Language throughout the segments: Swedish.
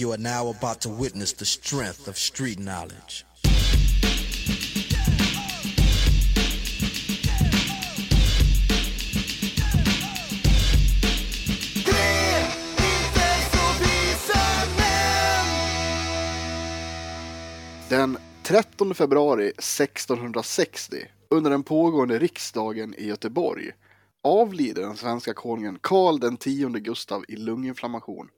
You are now about to witness the strength of street knowledge. Den 13 februari 1660, under den pågående riksdagen i Göteborg, avlider den svenska konungen Karl X Gustav i lunginflammation.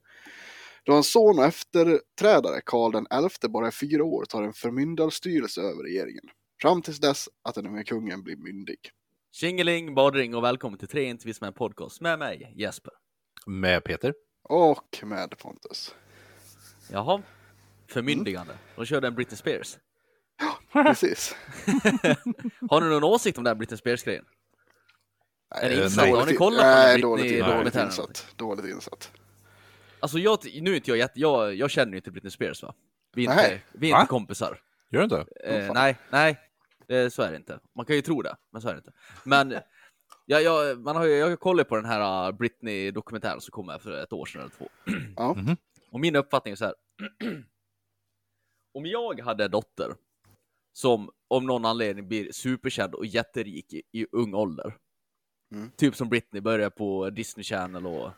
Då hans son och efterträdare Karl den XI bara är fyra år tar en förmyndarstyrelse över regeringen. Fram tills dess att den unge kungen blir myndig. Tjingeling, badring och välkommen till Tre inte visst med en podcast med mig, Jesper. Med Peter. Och med Pontus. Jaha, förmyndigande. De körde en Britney Spears. Precis. Har ni någon åsikt om den här Britney Spears-grejen? Är det Eh, insatt? nej. Har ni kollat Nej, på dåligt, Britney dåligt dokumentären? insatt. Dåligt insatt. Alltså jag, nu är inte jag jag, jag känner ju inte Britney Spears va? Vi är inte, Nej. vi är Va? inte kompisar. Gör du inte? Eh, nej, nej, det, så är det inte. Man kan ju tro det, men så är det inte. Men ja, jag, man har, ju- jag kollade på den här uh, Britney-dokumentären som kom här för ett år sedan eller två. Ja. Mhm. Och min uppfattning är så här. Om jag hade en dotter som om någon anledning blir superkänd och jätterik i, i ung ålder. Mm. Typ som Britney började på Disney Channel och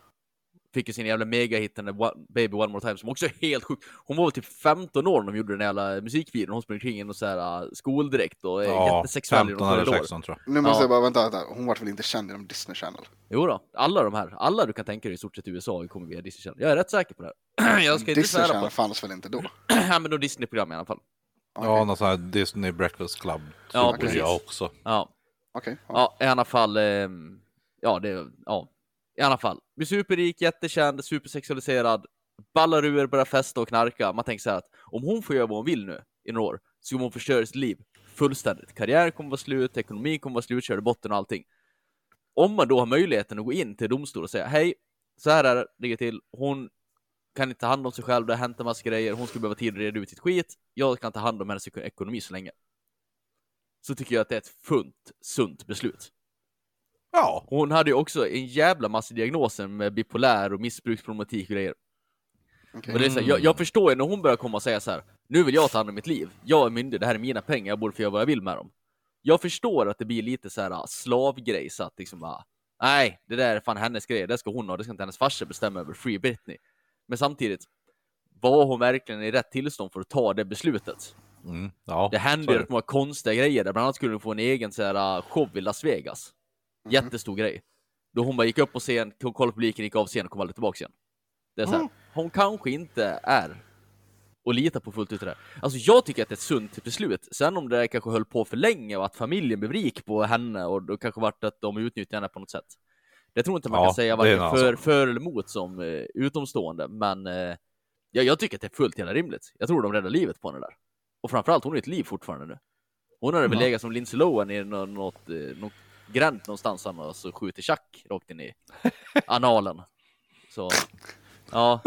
fick ju sin jävla megahit den där Baby One More Time som också är helt sjuk. Hon var väl typ 15 år när de gjorde den jävla musikvideon. Hon sprang kring i någon så här uh, skoldräkt och är Ja, jättesexuell i någon 15 eller korridor. 16 tror jag. Nu måste Ja. jag bara, vänta, vänta. Hon vart väl inte känd genom Disney Channel? Jo då, alla de här, alla du kan tänka dig i stort sett i USA kommer via Disney Channel. Jag är rätt säker på det här. Jag ska inte Disney på Channel det. fanns väl inte då? Ja, men då Disney-program i alla fall. Ja, någon sån här Disney Breakfast Club. Ja, precis. Jag också. Ja, Okej. ja. ja i alla fall. ehm, ja, det, ja, i alla fall. Blir superrik, jättekänd, supersexualiserad, ballar ur, börjar festa och knarka. Man tänker så här att om hon får göra vad hon vill nu i några år så kommer hon förstöra sitt liv fullständigt. Karriären kommer vara slut, ekonomin kommer vara slut, kör i botten och allting. Om man då har möjligheten att gå in till domstol och säga hej, så här är det, ligger till. Hon kan inte ta hand om sig själv, det har hänt en massa grejer, hon skulle behöva tid att reda ut sitt skit. Jag kan ta hand om hennes ekonomi så länge. Så tycker jag att det är ett fullt sunt beslut. Ja. Hon hade ju också en jävla massa diagnoser med bipolär och missbruksproblematik och grejer. Okej. Och det är så här, jag, jag förstår ju när hon börjar komma och säga så här. Nu vill jag ta hand om mitt liv. Jag är myndig, det här är mina pengar, jag borde få göra vad jag vill med dem. Jag förstår att det blir lite så här ah, slavgrej så att liksom bara, nej, det där är fan hennes grej, det ska hon ha, det ska inte hennes farsa bestämma över, Free Britney. Men samtidigt, var hon verkligen i rätt tillstånd för att ta det beslutet? Mm. ja. Det hände rätt många konstiga grejer där, bland annat skulle hon få en egen så här, uh, show i Las Vegas. Jättestor grej. Då hon bara gick upp på scen, tog koll på publiken, gick av scenen och kom aldrig tillbaka igen. Det är så här, hon kanske inte är och lita på fullt ut det där. Alltså jag tycker att det är ett sunt beslut. Sen om det där kanske höll på för länge och att familjen blev rik på henne och då kanske vart att de utnyttjade henne på något sätt. Det tror inte man Ja, kan säga varken för, för eller emot som eh, utomstående, men eh, ja, jag tycker att det är fullt jävla rimligt. Jag tror de räddar livet på henne där. Och framförallt, hon har ett liv fortfarande nu. Hon hade väl Ja. legat som Lindsay Lohan i nå- något, eh, något gränt någonstans och så skjuter tjack rakt in i analen. Så, ja.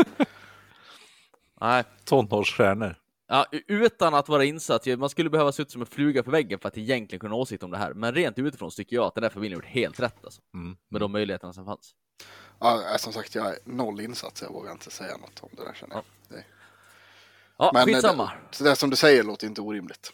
Nej, Tonårsstjärnor. Ja, utan att vara insatt, man skulle behöva se ut som en fluga på väggen för att egentligen kunna ha åsikt om det här. Men rent utifrån tycker jag att den där familjen gjort helt rätt alltså, Mm. med de möjligheterna som fanns. Ja, äh, som sagt, jag är noll insatt så jag vågar inte säga något om det där känner jag. Det, Ja, Men, eh, skitsamma. så det som du säger låter inte orimligt.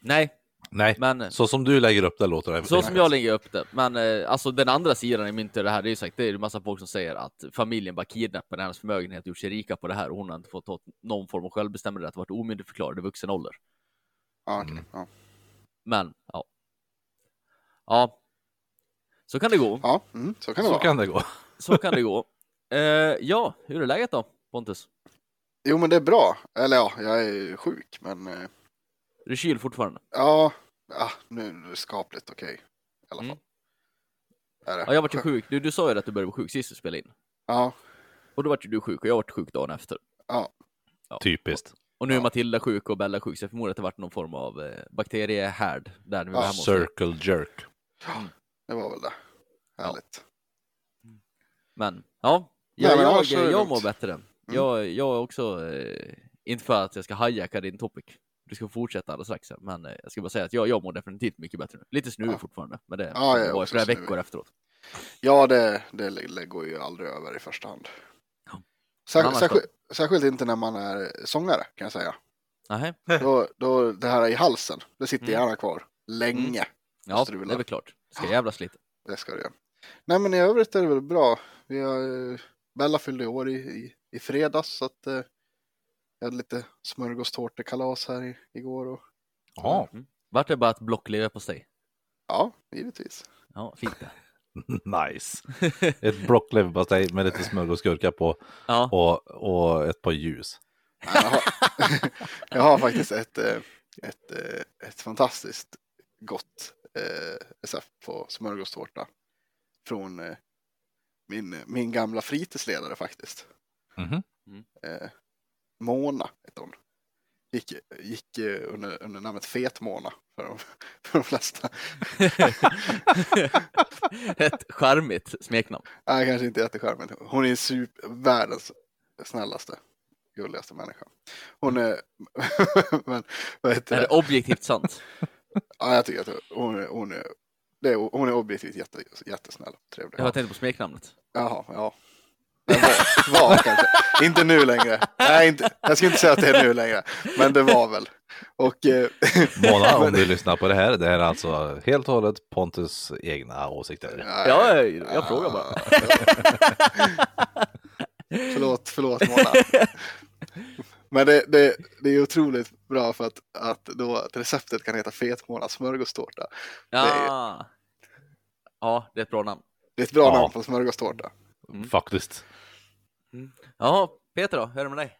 Nej, Nej, men så som du lägger upp det låter det så som jag lägger upp det. Men eh, alltså den andra sidan i myntet det här, det är ju sagt, det är ju massa folk som säger att familjen bara kidnappade hennes förmögenhet och gjort sig rika på det här och hon har inte fått ta någon form av självbestämmande rätt, varit omyndigförklarad i vuxen ålder. Ja, okej, Mm. ja. Men, ja. Ja. Så kan det gå. ja mm, så kan det Så vara. kan det gå. Så kan det gå. Eh, ja, hur är läget då, Pontus? Jo, men det är bra. Eller ja, jag är sjuk, men eh, Är du kyld fortfarande? ja, ja nu är det skapligt okej. I alla fall. Mm. Är det? Ja, jag vart ju sjuk. Du, du sa ju att du började vara sjuk sist vi spelade in. Ja, Och då vart ju du sjuk och jag vart sjuk dagen efter. ja, Ja. Typiskt. Och nu är Ja. Matilda sjuk och Bella sjuk, så jag förmodar att det vart någon form av eh, bakteriehärd där vi var Ja, hemma. Circle jerk. det var väl det. Härligt. Men, ja. Nej, Jag, men jag, jag, lugnt. mår bättre. Jag, jag är också, eh, inte för att jag ska hijacka din topic. Du ska fortsätta alldeles strax, men eh, jag ska bara säga att jag, jag mår definitivt mycket bättre nu. Lite snuvig Ja. fortfarande, men det Ja, jag var flera snuvig. veckor efteråt. Ja, det, det, går ju aldrig över i första hand. Annars särskilt, särskilt inte när man är sångare kan jag säga. Nej. Då, då det här i halsen, det sitter Mm. gärna kvar länge. Ja, Måste du det är väl klart. Det ska jävlas lite. Det ska det göra. Nej men i övrigt är det väl bra. Vi har, eh, Bella fyllde år i, i, i fredags så att eh, jag hade lite smörgåstårtekalas här i, igår. Och, Ja, Mm. Vart det bara ett block leverpastej? ja, givetvis. Ja, fint det. nice. Ett block leverpastej med lite smörgåsgurka på Ja, och, och ett par ljus. Jag har, jag har faktiskt ett, eh, ett, eh, ett fantastiskt gott eh, recept på smörgåstårta från min, min gamla fritidsledare faktiskt. Mhm. Eh, Mona heter hon. Gick, gick eh, under, under namnet Fet-Mona för de, för de flesta. ett charmigt smeknamn. Nej, kanske inte jättecharmig. Hon är super, världens snällaste, gulligaste människa. Hon är, men vad heter Är det? objektivt sant? Ja, jag tycker att hon är, hon är, det är, hon är objektivt jätte, jättesnäll trevlig. Jag har tänkt på smeknamnet. Jaha, ja. Det var, var kanske. Inte nu längre. Nej, inte, jag skulle inte säga att det är nu längre. Men det var väl. Och eh, Mona, om du lyssnar på det här, det här är alltså helt och hållet Pontus egna åsikter. Ja, jag, jag frågar bara. förlåt, förlåt Mona. Men det, det, det är otroligt bra för att, att, då, att receptet kan heta Fet-Mona smörgåstårta. Ja. ja, det är ett bra namn. Det är ett bra Ja. namn på smörgåstårta. Faktiskt. Ja, Peter då, hur är det med dig?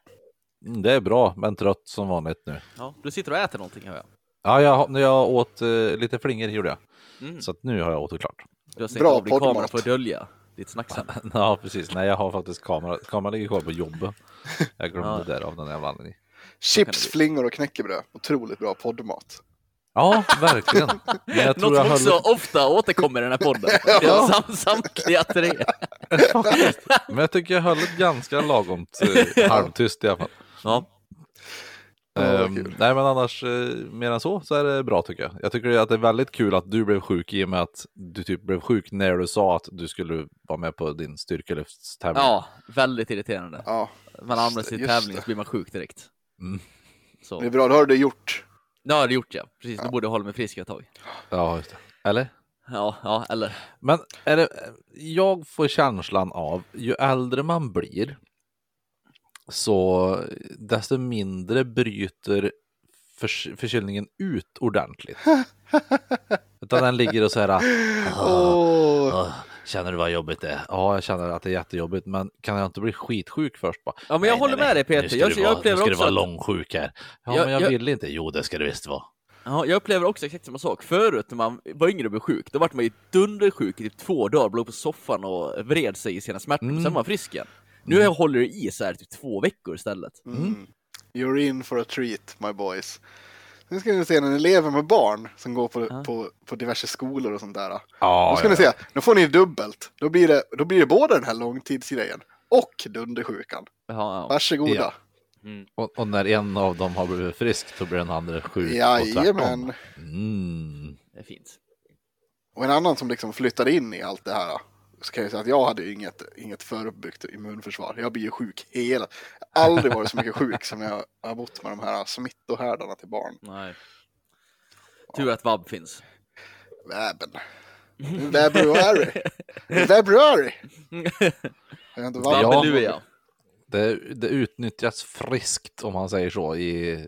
Mm, Det är bra, men trött som vanligt nu. Ja, du sitter och äter någonting hör jag. Ja, jag, jag åt eh, lite flingor gjorde jag. Mm. Så att nu har jag åt klart. Du har sett Bra din kamera för att dölja ditt snacksämne. Ja, precis. Nej, jag har faktiskt kamera. Kameran ligger kvar på jobbet. Jag glömde Ja. det där av den jävla anledningen. Chips, flingor och knäckebröd. Otroligt bra poddmat. Ja, verkligen. Men jag tror Något jag som också höll... ofta återkommer i den här podden. Det är sam, samtliga tre. Men jag tycker jag höll ett ganska lagomt eh, halvtyst i alla fall. Ja. Ja, Ehm, kul. nej men annars, eh, mer än så, så är det bra tycker jag. Jag tycker att det är väldigt kul att du blev sjuk i och med att du typ blev sjuk när du sa att du skulle vara med på din styrkelyftstävling. ja, väldigt irriterande. Ja, Man använder just tävling det. så blir man sjuk direkt. Mm. Så. det är bra. Det har du gjort. Ja, det har det gjort ja. Precis, då borde jag hålla mig frisk ett tag. Ja, just det. Eller? Ja, ja, eller? Men är det, jag får känslan av, ju äldre man blir, så desto mindre bryter förs- förkylningen ut ordentligt. Utan den ligger och så här, Åh, "Åh, känner du vad jobbigt det är? Ja, jag känner att det är jättejobbigt, men kan jag inte bli skitsjuk först? Bara, Ja, men jag håller med dig, Peter. Jag- du jag vara, upplever nu ska också du vara att- långsjuk här. Ja, Jag- men jag, jag- vill inte. Jo, det ska det visst vara. Ja, jag upplever också exakt samma sak. Förut när man var yngre och blev sjuk, då vart man ju dundersjuk i typ två dagar, låg på soffan och vred sig i sina smärtor, Mm. sen var man frisk igen. Nu håller det i så här typ två veckor istället. Mm. You're in for a treat, my boys. Nu ska ni se när ni lever med barn som går på, Ja. på, på diverse skolor och sånt där. Ja, Då ska ja, ni se, då får ni dubbelt. Då blir det, då blir det både den här långtidsgrejen och dundersjukan. Ja, ja. Varsågoda. Ja. Och, och när en av dem har blivit frisk, då blir den andra sjuk. Jajamän. Mm. Det är fint. Och en annan som liksom flyttade in i allt det här. Så kan jag säga att jag hade inget, inget föruppbyggt immunförsvar. Jag blir ju sjuk hela... Aldrig varit så mycket sjuk som jag har bott med de här smittohärdarna till barn. Nej. Tur att vab finns. Väben. Februari. Februari. Jag Det, det utnyttjas friskt om man säger så i,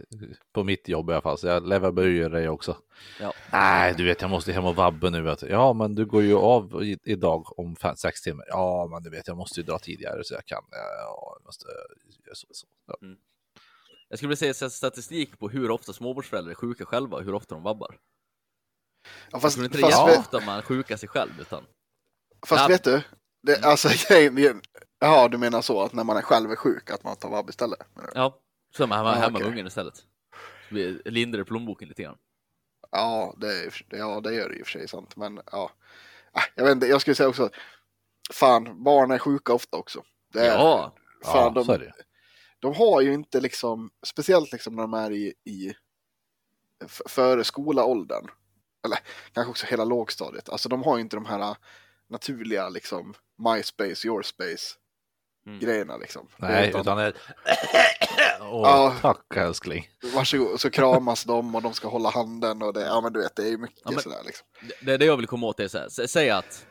på mitt jobb i alla fall. Så jag lever böjer det också. Ja. Nej, du vet jag måste hem och vabba nu. Vet du. Ja, men du går ju av i, idag om fem, sex timmar. Ja, men du vet jag måste ju dra tidigare så jag kan. Ja, jag måste göra så, så. Ja. Jag skulle vilja säga statistik på hur ofta småbarnsföräldrar är sjuka själva och hur ofta de vabbar. Ja, fast inte det är fast, jätteofta man sjukar sig själv, utan fast Ja. vet du? Det, alltså grejen, ja du menar så att när man är själv är sjuk att man tar vab istället? ja, så är man hemma, Ja, hemma okej. med ungen istället. Lindrar i plånboken lite grann. Ja, det, är, ja, det gör det i och för sig sant. Men ja, Äh, jag vet inte, jag skulle säga också att fan, barn är sjuka ofta också. Det är, Ja, fan, ja, så är de, det. de har ju inte liksom, speciellt liksom när de är i, i före skolaåldern, eller kanske också hela lågstadiet, alltså de har ju inte de här naturliga liksom MySpace, Your Space grejerna liksom. Nej, Utan- utan det är... Åh, Ja. tack älskling. Varsågod, så kramas de och de ska hålla handen och det, ja men du vet, det är ju mycket Ja, men- sådär liksom. Det, det jag vill komma åt är så här. Sä- Säg att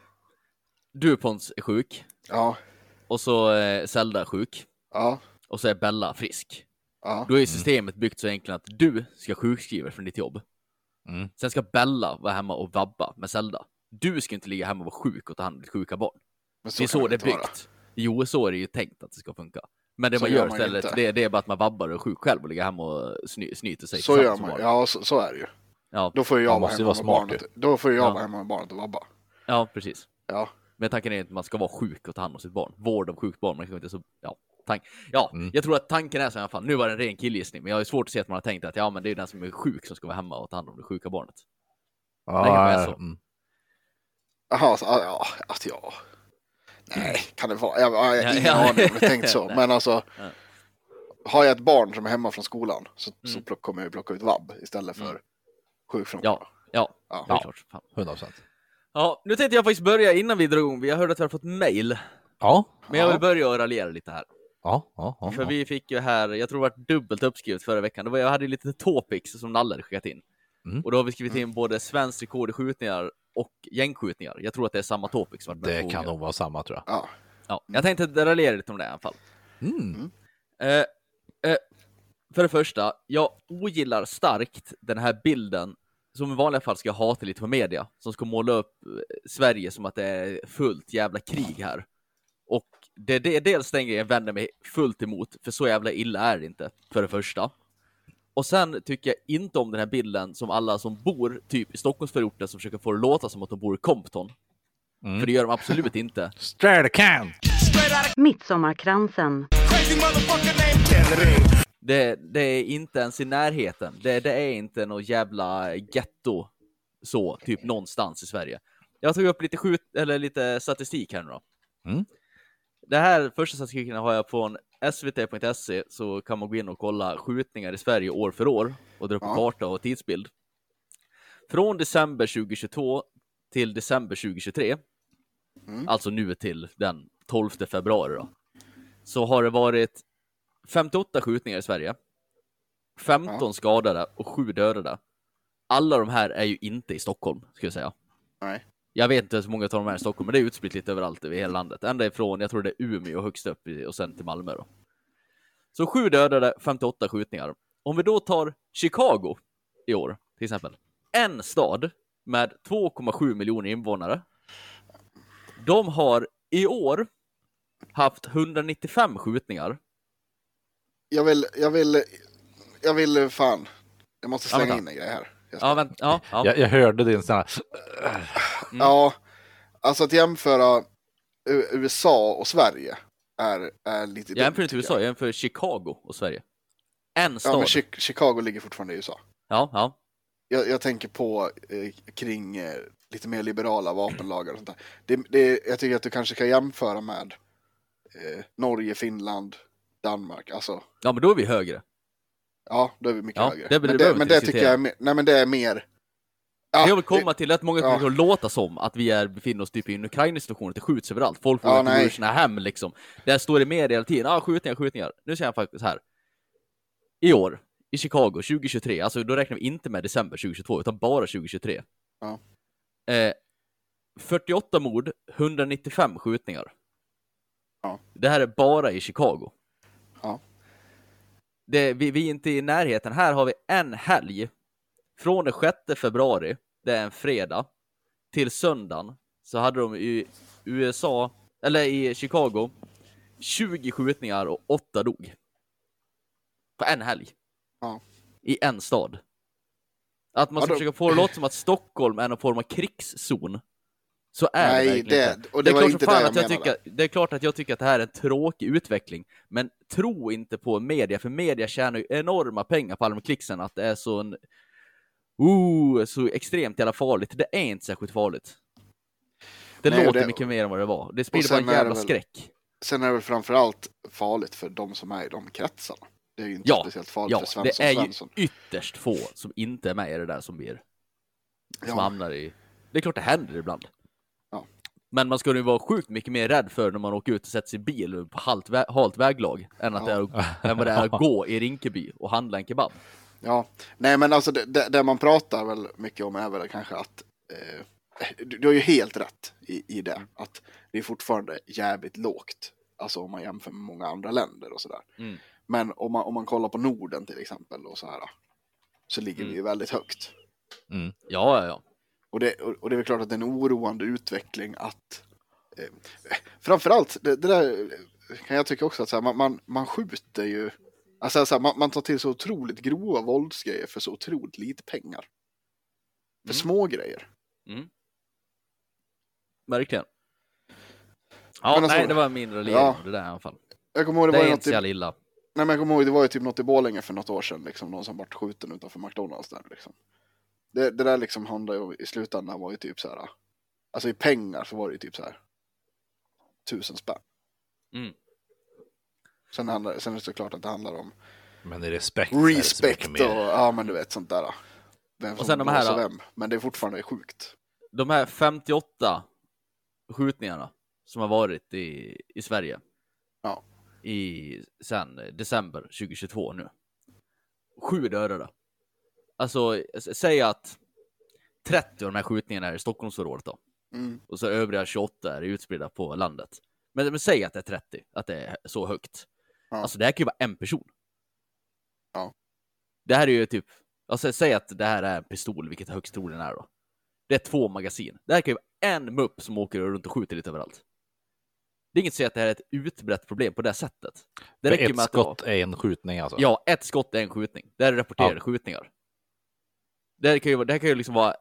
du Pons är sjuk Ja, och så är Zelda sjuk ja, och så är Bella frisk. ja, Då är systemet byggt så enkelt att du ska sjukskriva från ditt jobb. Mm. Sen ska Bella vara hemma och vabba med Zelda. Du ska inte ligga hemma och vara sjuk och ta hand om ditt sjuka barn. men det är så det är inte vara. Jo, så är det ju tänkt att det ska funka. Men det Så man gör gör man istället, det, det är bara att man vabbar och är sjuk själv och ligger hemma och sny, snyter sig. Så gör man, ja så, så är det ju. Ja, Då får jag Man vara hemma vara med barnet. Då får jag Ja. vara hemma med barnet och vabba. ja, precis. Ja, Men tanken är att man ska vara sjuk och ta hand om sitt barn. Vård av sjukt barn, man kan inte så... Ja, tank... ja Mm. jag tror att tanken är så i alla fall. Nu var det en ren killgissning, men jag har svårt att se att man har tänkt att ja, men det är den som är sjuk som ska vara hemma och ta hand om det sjuka barnet. Ja, så. mm. jaha, så, ja, ja, att ja. Nej, kan det vara? Jag, jag har Ja, ingen ja. aning om det är tänkt så. Men alltså, Ja. har jag ett barn som är hemma från skolan så, så Mm. plock, kommer jag plocka ut vabb istället för Mm. sjukfrånvaro. Ja, ja, Ja. det är Ja. klart. Fan. 100 procent. Ja, nu tänkte jag faktiskt börja innan vi drar igång. Vi har hört att vi har fått mail, Ja. men jag vill Ja. börja och raljera lite här. Ja, ja, ja. För ja. vi fick ju här, jag tror det var dubbelt uppskrivet förra veckan. Det var, jag hade lite topics som Nalle hade skickat in. Mm. Och då har vi skrivit in både svenskt rekord i skjutningar och gängskjutningar. Jag tror att det är samma topics. vart med Det kan nog vara samma tror jag. Ja. Ja, jag tänkte raljera lite om det i alla fall. Mm. Eh, eh, för det första, jag ogillar starkt den här bilden som i vanliga fall ska jag hata lite på media, som ska måla upp eh, Sverige som att det är fullt jävla krig här. Och det, det är dels den grejen jag vänder mig fullt emot, för så jävla illa är det inte, för det första. Och sen tycker jag inte om den här bilden som alla som bor typ i Stockholmsförorten som försöker få det låta som att de bor i Compton. Mm. För det gör de absolut inte. Stratacan! Midsommarkransen. Det, det är inte ens i närheten. Det, det är inte något jävla getto så, typ någonstans i Sverige. Jag tog upp lite, skjut, eller lite statistik här nu då. Mm. Det här första statistiken har jag från svt.se så kan man gå in och kolla skjutningar i Sverige år för år och dra upp Ja. karta och tidsbild. Från december 2022 till december 2023, Mm. alltså nu till den 12 februari då, så har det varit 58 skjutningar i Sverige, 15 Ja. skadade och 7 dödade. Alla de här är ju inte i Stockholm, ska jag säga. Nej. Jag vet inte hur många av de här är i Stockholm, men det är utspritt lite överallt i hela landet. Ända ifrån, jag tror det är Umeå högst upp och sen till Malmö då. Så 7 dödade, 58 skjutningar. Om vi då tar Chicago i år, till exempel. En stad med 2,7 miljoner invånare. De har i år haft 195 skjutningar. Jag vill, jag vill, jag vill fan. Jag måste Ja, slänga vänta. in en grej här. Jag Ja, vänta, ja, ja. Jag, jag hörde din sån här... Mm. Ja, alltså att jämföra USA och Sverige är, är lite Jag jämför dumt, inte USA, jag. jämför Chicago och Sverige. En stad. Ja, men Chi- Chicago ligger fortfarande i USA. ja, ja. Jag, jag tänker på eh, kring eh, lite mer liberala vapenlagar och sånt där. Det, det, jag tycker att du kanske ska jämföra med eh, Norge, Finland, Danmark. Alltså, ja, men då är vi högre. ja, då är vi mycket Ja, högre. det- men det, men det tycker jag är nej men det är mer. Ja, jag vill komma till att många ja. kommer att låta som att vi är, befinner oss typ i en Ukraina-situation, att det skjuts överallt. Folk Ja, gå nej. ur sina hem liksom. Där står det med hela tiden, ah, skjutningar, skjutningar. Nu säger jag faktiskt här. I år, i Chicago 2023, alltså då räknar vi inte med december 2022, utan bara 2023. Ja. Eh, 48 mord, 195 skjutningar. Ja. Det här är bara i Chicago. Ja. Det, vi, vi är inte i närheten. Här har vi en helg från den 6 februari, det är en fredag, till söndagen så hade de i USA, eller i Chicago, 20 skjutningar och 8 dog. På en helg. Ja. I en stad. Att man Ja, ska då- försöka få det låta som att Stockholm är någon form av krigszon. Så är Nej, det verkligen det- och det är var klart inte fan det jag att jag menade. tycker, Det är klart att jag tycker att det här är en tråkig utveckling. Men tro inte på media, för media tjänar ju enorma pengar på alla de klicksen att det är så en... Uh, så extremt jävla farligt. Det är inte särskilt farligt. Det Nej, låter det- mycket mer än vad det var. Det sprider bara en jävla väl- skräck. Sen är det väl framförallt farligt för de som är i de kretsarna. Det är ju inte Ja, speciellt farligt Ja, för Svensson det är ju Svensson. ytterst få som inte är med i det där som blir... Som Ja. hamnar i... Det är klart det händer ibland. Men man ska ju vara sjukt mycket mer rädd för när man åker ut och sätter sig i bil på halt, vä halt väglag än, att det är, än vad det är att gå i Rinkeby och handla en kebab. Ja, nej men alltså det, det, man pratar väl mycket om är väl kanske att eh, du, du har ju helt rätt i, i det. Att det är fortfarande jävligt lågt. Alltså om man jämför med många andra länder och sådär. Mm. Men om man, om man kollar på Norden till exempel och så här. Så ligger vi ju väldigt högt. Mm. Ja, ja, ja. Och det, och och det är väl klart att det är en oroande utveckling att eh, framförallt, det, det där kan jag tycka också att så här, man, man, man skjuter ju, alltså så här, man, man tar till så otroligt grova våldsgrejer för så otroligt lite pengar. För Mm. små grejer. Verkligen. Ja, alltså- nej, det var min raljering Ja. det där i alla fall. Jag kommer ihåg det, Det var är inte så jävla illa. nej, men jag kommer ihåg det var ju typ något i Borlänge för något år sedan, liksom, någon som vart skjuten utanför McDonalds där liksom. Det, det där liksom handlade ju i slutändan var ju typ så här, alltså i pengar så var det ju typ så här tusen spänn. Mm. Sen, handlar, sen är det såklart att det handlar om Men i respekt. respect och ja men du vet sånt där. Vem Och sen de här vem. Men det är fortfarande sjukt. De här 58 skjutningarna som har varit i, i Sverige. Ja. I, sen december 2022 nu. Sju dödade. Alltså, säg att 30 av de här skjutningarna är i Stockholmsområdet då. Mm. Och så övriga 28 är utspridda på landet. Men, men säg att det är 30, att det är så högt. Ja. Alltså det här kan ju vara en person. Ja. Det här är ju typ, alltså säg att det här är en pistol, vilket högst troligen är då. Det är två magasin. Det här kan ju vara en mupp som åker runt och skjuter lite överallt. Det är inget att säga att det här är ett utbrett problem på det sättet. Det räcker ett med att det var- skott är en skjutning alltså. Ja, ett skott är en skjutning. Det här är rapporterade Ja. skjutningar. Det här kan ju, det här kan ju liksom vara...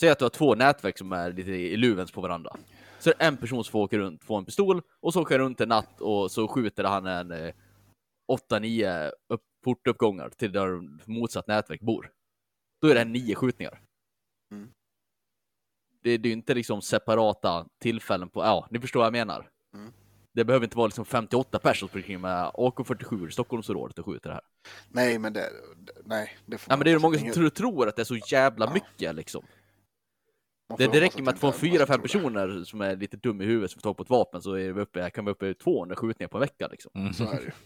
Säg att du har två nätverk som är lite i luvens på varandra. Så är det en person som får åka runt, får en pistol, och så åker han runt en natt och så skjuter han en eh, 8-9 upp, portuppgångar till där motsatt nätverk bor. Då är det nio skjutningar. Mm. Det, det är ju inte liksom separata tillfällen på... Ja, ni förstår vad jag menar. Mm. Det behöver inte vara liksom 58 personer som springer med AK47 i Stockholmsområdet och skjuter det här. Nej men det, nej. Det får Ja, men det är många som tror, tror att det är så jävla Ja. mycket liksom. Det, det räcker med att få fyra, fem personer som är lite dum i huvudet som får tag på ett vapen så är vi uppe, kan vi uppe i 200 skjutningar på en vecka liksom. Mm. det. Så är det ju.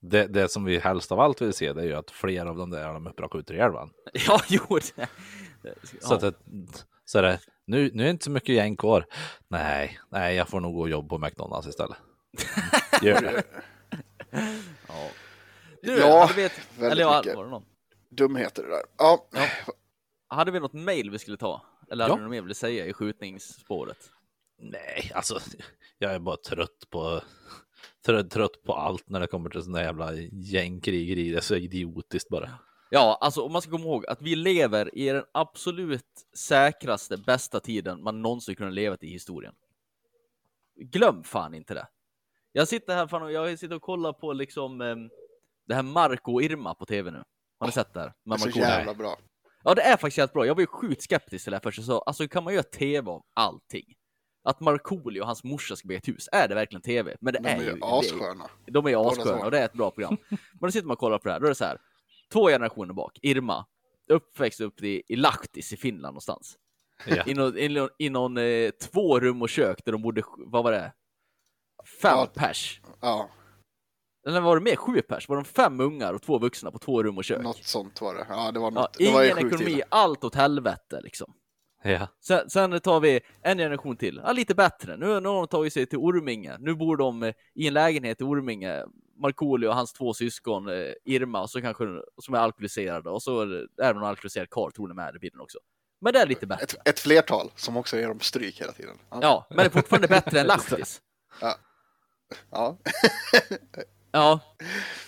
Det, det som vi helst av allt vill se det är ju att fler av de där de uppe skjuter ihjäl varandra. Ja, jo. Det, Så, att det, så är det, nu, nu är det inte så mycket gäng kvar. Nej, nej, jag får nog gå och jobba på McDonalds istället. Gör det. ja. Du, Ja, ett, väldigt eller ja, mycket. var det någon? Dumheter det där. Ja, Ja. Hade vi något mail vi skulle ta? Eller hade Ja. du något mer vi ville säga i skjutningsspåret? Nej, alltså jag är bara trött på trött, trött på allt när det kommer till sådana jävla gängkrigeri. Det är så idiotiskt bara. Ja, alltså om man ska komma ihåg att vi lever i den absolut säkraste, bästa tiden man någonsin kunnat leva i historien. Glöm fan inte det. Jag sitter här fan och jag sitter och kollar på liksom em, det här Marco och Irma på tv nu. Har ni sett det här? det Med är så jävla bra. Ja, det är faktiskt helt bra. Jag var ju sjukt skeptisk till det här först. Så, alltså, kan man göra tv av allting? Att Markoolio och hans morsa ska bygga ett hus, är det verkligen tv? Men det De är, är ju... ju det är- assköna. de är ju assköna och det är ett bra program. Men då sitter man och kollar på det här, då är det så här. Två generationer bak, Irma, uppväxt upp i, i Lahtis i Finland någonstans. Ja. I någon, i någon, i någon eh, två rum och kök där de bodde, vad var det? Fem Ja. pers. Ja, Eller var det mer? Sju pers? Var de fem ungar och två vuxna på två rum och kök? något sånt var det. Ja, det var Ja, något. det var ingen ekonomi, illa. allt åt helvete liksom. Ja. Sen, sen tar vi en generation till, ja, lite bättre. Nu, nu har de tagit sig till Orminge. Nu bor de eh, i en lägenhet i Orminge. Markoolio och hans två syskon, eh, Irma, och så kanske som är alkoholiserade. Och så är det någon alkoholiserad karl, tror jag med i bilden också. Men det är lite bättre. Ett, ett flertal som också ger dem stryk hela tiden. Ja. Ja, men det är fortfarande bättre än Lahtis. ja. Ja,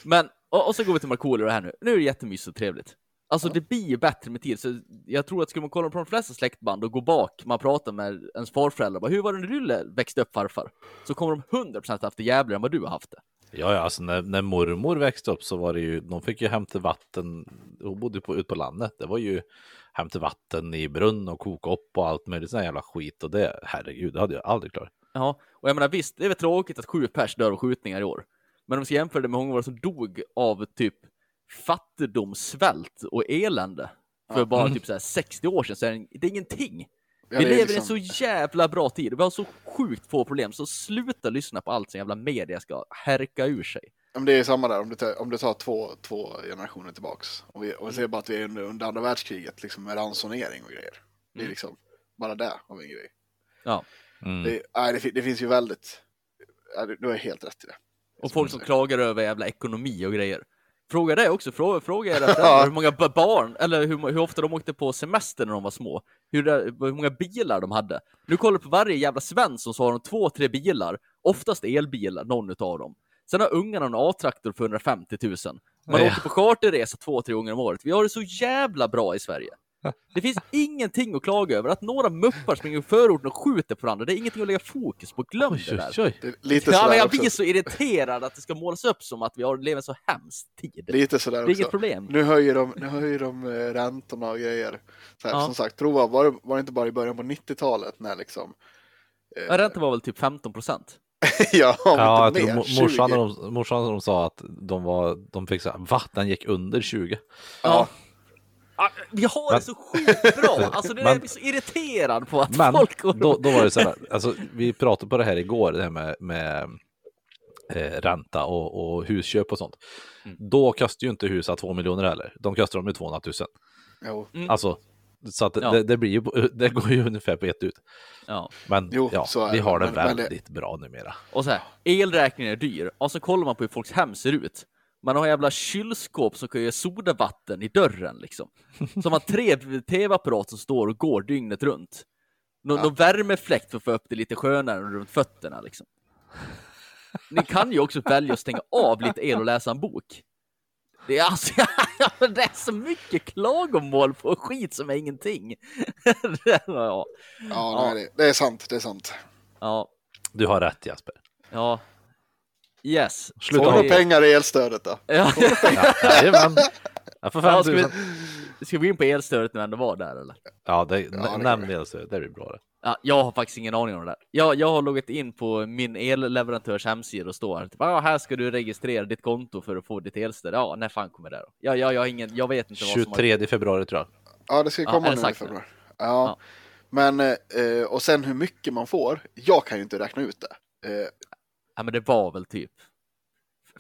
men och, och så går vi till Markoolio det här nu. Nu är det jättemysigt och trevligt. Alltså det blir ju bättre med tid, så jag tror att skulle man kolla på de flesta släktband och gå bak, man pratar med ens farföräldrar, bara, hur var det när du växte upp farfar? Så kommer de 100% haft det jävligare än vad du har haft det. Ja, ja, alltså när, när mormor växte upp så var det ju, de fick ju hämta vatten, hon bodde på, ut på landet, det var ju hämta vatten i brunn och koka upp och allt möjligt sån jävla skit och det, herregud, det hade jag aldrig klarat. Ja, och jag menar visst, det är väl tråkigt att sju pers dör av skjutningar i år. Men om vi ska jämföra det med hur många var det som dog av typ fattigdom, svält och elände för Ja. bara Mm. typ så här 60 år sedan, så är det, det är ingenting. Ja, vi lever i en liksom- så jävla bra tid och vi har så sjukt få problem, så sluta lyssna på allt som jävla media ska härka ur sig. Ja, men det är samma där om du tar, om du tar två, två generationer tillbaks. Och vi, och vi ser bara att vi är under, under andra världskriget liksom med ransonering och grejer. Det är Mm. liksom bara det av en grej. Ja. Mm. Det, nej, det, det finns ju väldigt, du har helt rätt i det. Och folk som klagar över jävla ekonomi och grejer. Fråga det också, fråga, fråga era föräldrar hur många ba- barn, eller hur, hur ofta de åkte på semester när de var små. Hur, hur många bilar de hade. Nu kollar du på varje jävla Svensson så har de två, tre bilar. Oftast elbilar, någon utav dem. Sen har ungarna en A-traktor för 150 000. Man Ja. åker på charterresa två, tre gånger om året. Vi har det så jävla bra i Sverige. Det finns ingenting att klaga över. Att några muppar springer i förorten och skjuter på varandra, det är ingenting att lägga fokus på. Glöm Oj, det där. oj, oj. det är lite Ja, men jag också. blir så irriterad att det ska målas upp som att vi har lever en så hemsk tid. Det Lite sådär är också. inget problem. Nu höjer de, nu höjer de eh, räntorna och grejer. Så här, Ja. Som sagt, prova, var det, var det inte bara i början på 90-talet när liksom... eh, Ja, Räntan var väl typ 15 procent. ja, om Ja, jag inte tror mer, mo- morsan, 20. de, morsan de sa att de var, de fick så här, va? Den gick under 20. Ja, Ja, vi har Men- det så sjukt bra! Alltså det Men- jag blir så irriterad på att Men folk går då, då var det så här, alltså, vi pratade på det här igår, det här med, med eh, ränta och, och husköp och sånt. Mm. Då kostar ju inte husen 2 miljoner heller, de kostar de ju 200 000. jo. Mm. Alltså, så att Ja. det, det, blir ju, det går ju ungefär på ett ut. Ja. Men Jo, ja, vi har det Men- men det- väldigt bra numera. Och så här, elräkningen är dyr. Och så kollar man på hur folks hem ser ut. Man har jävla kylskåp som kan göra sodavatten i dörren liksom. Så man har tre tv-apparater som står och går dygnet runt. Nå Ja. Någon värmefläkt för att få upp det lite skönare runt fötterna liksom. Ni kan ju också välja att stänga av lite el och läsa en bok. Det är alltså, det är så mycket klagomål på skit som är ingenting. ja, Ja, Ja. Nej, det, det är sant, det är sant. ja, Du har rätt Jesper. ja. Yes. Sluta Får ha- du pengar i elstödet då? Ja. Ja, jajamän. Jag får Ja, 5 ska, 000. vi, ska vi gå in på elstödet nu ändå var där eller? Ja, det, Ja, det nämn vi. det, blir bra det. Ja, jag har faktiskt ingen aning om det där. Jag, jag har loggat in på min elleverantörs hemsida och står typ, ah, här ska du registrera ditt konto för att få ditt elstöd. Ja, när fan kommer det då? Ja, jag, jag, har ingen, jag vet inte vad som har... 23 februari tror jag. Ja, det ska Ja, komma det nu i februari. Ja. Ja. Men, eh, och sen hur mycket man får, jag kan ju inte räkna ut det. Eh, Ja, men det var väl typ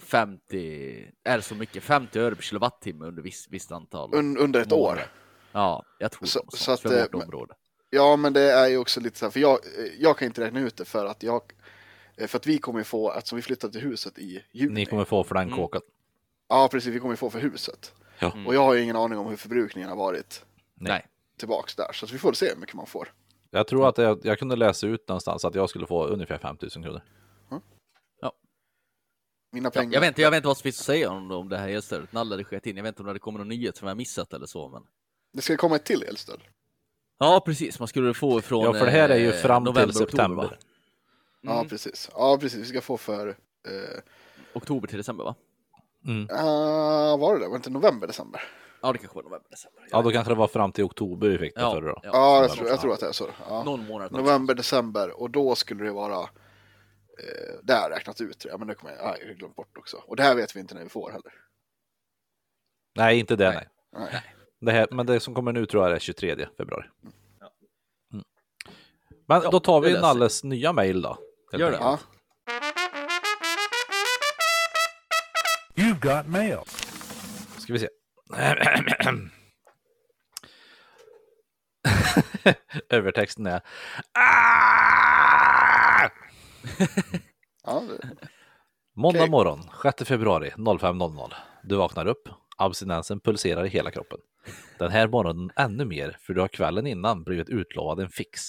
50, är det så mycket? 50 öre per kilowattimme under visst, visst antal un, under ett månader. år. Ja, jag tror Så- så, att, för eh, vårt men- område. Ja, men det är ju också lite så här, för jag, eh, jag kan inte räkna ut det för att jag, eh, för att vi kommer få, eftersom vi flyttade till huset i juni. Ni kommer få för den Mm. kåken. Ja, precis, vi kommer få för huset. Ja. Mm. Och jag har ju ingen aning om hur förbrukningen har varit Nej. Tillbaks där, så att vi får se hur mycket man får. Jag tror att jag, jag kunde läsa ut någonstans att jag skulle få ungefär 5 000 kronor. Mina Ja, pengar. jag, vet inte, jag vet inte vad som finns att säga om, om det här elstödet. Nalle hade skickat in. Jag vet inte om det hade kommit någon nyhet som jag missat eller så. Men... Det ska komma ett till elstöd. Ja, precis. Man skulle få från Ja, för det här är ju eh, fram till november, september. Oktober, va? Ja, Mm. precis. Ja, precis. Vi ska få för, eh, oktober till december, va? ah, var det det? Var det inte november, december? Ja, det kanske var november, december. Ja, då kanske det var fram till oktober vi fick det ja, förra då. ja, Ja, jag tror, jag det. tror att det är så. Ja. Någon månad. November, december och då skulle det vara eh, det har jag räknat ut. Men det kommer jag, ja, jag glömt bort också. Och det här vet vi inte när vi får heller. Nej, inte det nej. Nej. Det här, men det som kommer nu tror jag är 23 februari. Mm. Men Ja, då tar vi Nalles nya mejl då. helt Gör det. Ja, You've got mail. Ska vi se. Övertexten är ah! Ja, det, Måndag Okej. morgon, 6 februari 05.00. Du vaknar upp, abstinensen pulserar i hela kroppen. Den här morgonen ännu mer, för du har kvällen innan blivit utlovad en fix.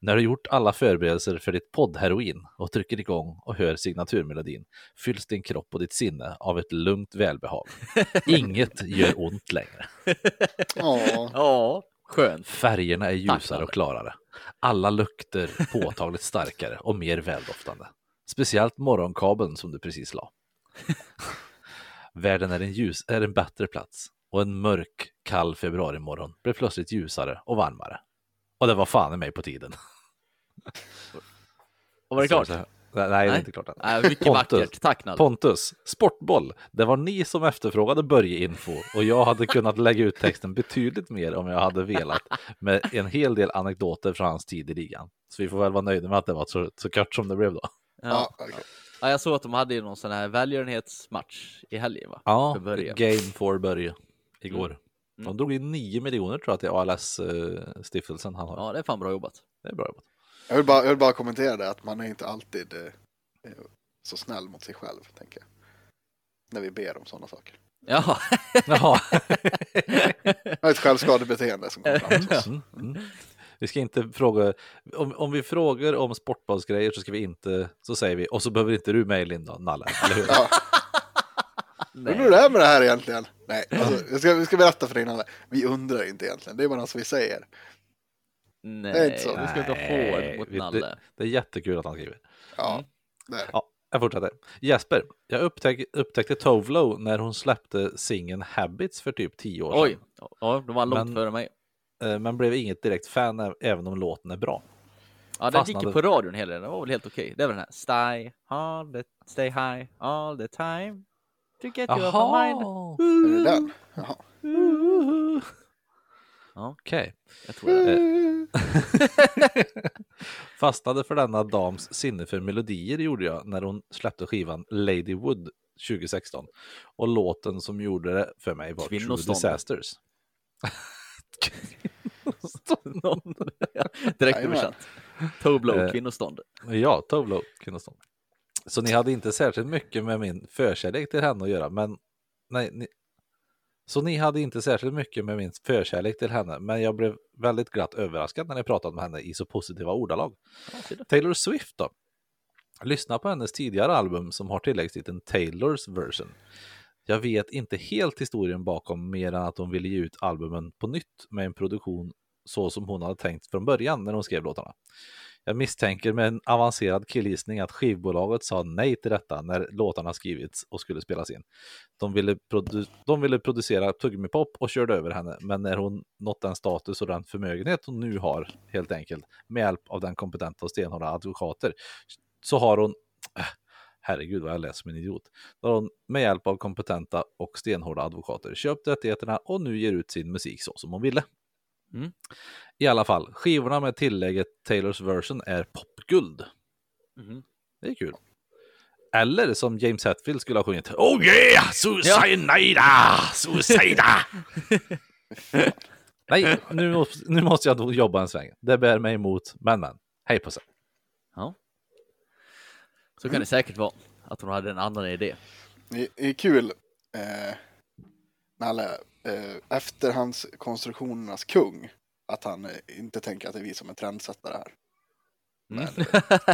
När du gjort alla förberedelser för ditt poddheroin och trycker igång och hör signaturmelodin fylls din kropp och ditt sinne av ett lugnt välbehag. Inget gör ont längre. Ja, skönt. Färgerna är ljusare och klarare. Alla lukter påtagligt starkare och mer väldoftande. Speciellt morgonkabeln som du precis la. Världen är en, ljus, är en bättre plats och en mörk, kall februarimorgon blev plötsligt ljusare och varmare. Och det var fan i mig på tiden. Och var det klart? Så- Nej, det är Nej. inte klart än. Nej, mycket Pontus. vackert. Tack Nalle. Pontus, sportboll. Det var ni som efterfrågade Börje-info och jag hade kunnat lägga ut texten betydligt mer om jag hade velat med en hel del anekdoter från hans tid i ligan. Så vi får väl vara nöjda med att det var så, så kort som det blev då. Ja. Ja, okej. Ja, jag såg att de hade ju någon sån här välgörenhetsmatch i helgen va? Ja, För Börje. game for Börje igår. Mm. De drog in 9 miljoner tror jag till ALS-stiftelsen han har. Ja, det är fan bra jobbat. Det är bra jobbat. Jag, vill bara, jag vill bara kommentera det att man är inte alltid eh, så snäll mot sig själv, tänker jag. När vi ber om sådana saker. Ja, Jaha. Det är ett självskadebeteende som kommer fram oss. Mm, mm. Vi ska inte fråga, om, om vi frågar om sportbollsgrejer så ska vi inte, så säger vi, och så behöver inte du mejla in då, Nalle, eller hur? Ja. Undrar hur det är med det här egentligen? Nej, alltså, jag, ska, jag ska berätta för dig innan. Vi undrar inte egentligen, det är bara som vi säger. Nej, Det är inte så. du ska inte vara hård mot vi- Nalle. Det, det är jättekul att han skriver. Ja, Mm. det är. Ja, jag fortsätter. Jesper, jag upptäck, upptäckte Tovlo när hon släppte singeln Habits för typ 10 år sedan. Oj, ja, de var långt Men- före mig. Eh, Men blev inget direkt fan även om låten är bra. Ja, den gick fastnade- på radion hela den. Det var väl helt okej. Det var den här Stay, all the, stay high all the time. To get you off my mind. Är det den? Jaha. Okej. tror det. Fastnade för denna dams sinne för melodier gjorde jag när hon släppte skivan Lady Wood 2016. Och låten som gjorde det för mig var True. Disasters. Direkt översatt. Toblow, Eh, kvinnostånd. Ja, Tovlo kvinnostånd. Så ni hade inte särskilt mycket med min förkärlek till henne att göra, men nej, ni... Så ni hade inte särskilt mycket med min förkärlek till henne, men jag blev väldigt glatt överraskad när ni pratade om henne i så positiva ordalag. Taylor Swift då? Lyssna på hennes tidigare album som har tilläggstiteln Taylors version. Jag vet inte helt historien bakom mer än att hon ville ge ut albumen på nytt med en produktion så som hon hade tänkt från början när hon skrev låtarna. Jag misstänker med en avancerad killgissning att skivbolaget sa nej till detta när låtarna skrivits och skulle spelas in. De ville, produ- de ville producera tuggummi-pop och körde över henne, men när hon nått den status och den förmögenhet hon nu har, helt enkelt, med hjälp av den kompetenta och stenhårda advokater, så har hon, äh, herregud vad jag läser som en idiot, då har hon med hjälp av kompetenta och stenhårda advokater köpt rättigheterna och nu ger ut sin musik så som hon ville. Mm. I alla fall, skivorna med tillägget Taylors version är popguld. Mhm. Det är kul. Eller som James Hetfield skulle ha sjungit Oh yeah, Suicida, Suicida. Nej, nu, måste- nu måste jag jobba en sväng. Det bär mig emot, men men. Hej på sig. Ja. Så kan det säkert vara. Att hon hade en annan idé. Det det är kul, eh, Nalle, eh, efterhandskonstruktionernas kung, att han eh, inte tänker att det är vi som är trendsättare här. Mm.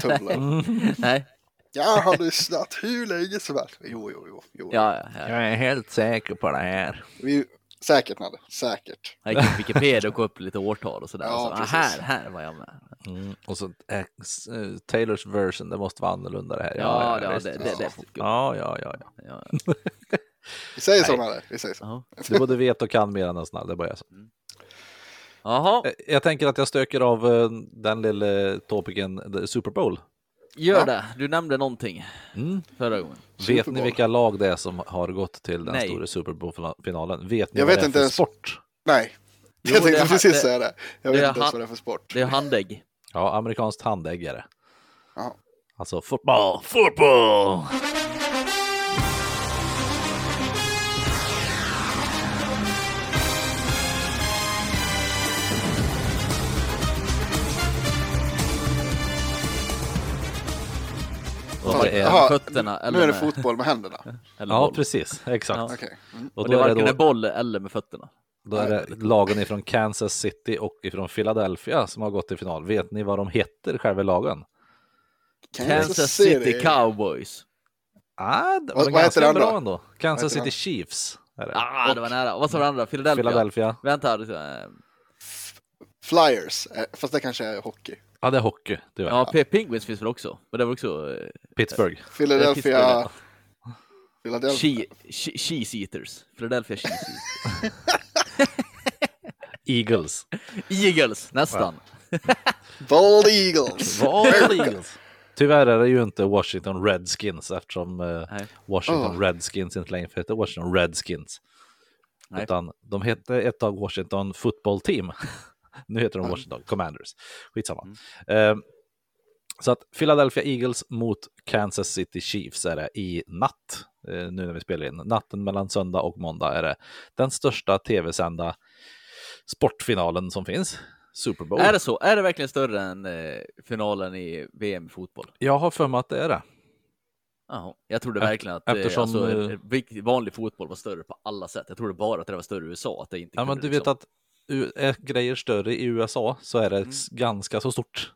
Tumblr. Nej, Jag har lyssnat hur länge som helst. Jo, jo, jo. jo. ja, ja, ja. är helt säker på det här. Vi, säkert Nalle, säkert. Jag gick på Wikipedia och gå upp lite årtal och sådär. Ja, och så, ah, här, här var jag med. Mm. Och så eh, Taylors version, det måste vara annorlunda det här. Ja, ja, visst. det, det, det är popguld. ja, ja, ja, ja. Ja, Vi säger så. Nalle, vi säger så. ja. Du både vet och kan mer än en snäll, det är jag så. Jaha, Eh, Jag tänker att jag stöker av eh, den lilla topicen the Super Bowl. gör Ja. det. Du nämnde någonting Mm. förra gången. Vet ni vilka lag det är som har gått till den Nej. stora Super Bowl-finalen? Vet ni Jag vad vet det är inte för ens. sport? Nej, Jo, jag det tänkte är- precis det- säga det. Jag det vet är inte ens vad det är för sport. Det är handägg. Ja, amerikanskt handäggare. Ja. Alltså fotboll, fotboll! Och det det är, fötterna eller Nu är det med, fotboll med händerna. eller ja, boll? precis, exakt. Ja. Okej. Mm. Och Och då det är det varken med då, boll eller med fötterna. då är det lagen ifrån Kansas City och ifrån Philadelphia som har gått till final. Vet ni vad de heter, själva lagen? Kansas City Cowboys. Ah, det Vad- var vad heter ganska den bra då? ändå. Kansas City Chiefs. Är det. Ah, det var nära. Vad sa du andra? Philadelphia? Philadelphia. Vänta, det- Flyers, eh, fast det kanske är hockey. Ja, det är hockey. Det är ja, P- Penguins finns väl också? Men det var också eh, Pittsburgh. Philadelphia... Pittsburgh. Philadelphia. che- che- cheese eaters. Philadelphia cheese eaters. Eagles. Eagles, nästan. Bald Eagles. Bald Eagles. Tyvärr är det ju inte Washington Redskins eftersom eh, Nej. Washington Oh. Redskins inte längre heter Washington Redskins. Nej. Utan de hette ett tag Washington Football Team. Nu heter de Washington Commanders. Skitsamma. Eh, så att Philadelphia Eagles mot Kansas City Chiefs är det i natt. Eh, nu när vi spelar in. Natten mellan söndag och måndag är det den största tv-sända sportfinalen som finns. Super Bowl. Är det så? Är det verkligen större än eh, finalen i VM fotboll? Jag har för mig att det är det. Jaha. Jag trodde verkligen att eh, eftersom, alltså, vanlig fotboll var större på alla sätt. Jag trodde bara att det var större i USA. Att det inte Ja, men du vet liksom- att är grejer större i USA så är det s- ganska så stort.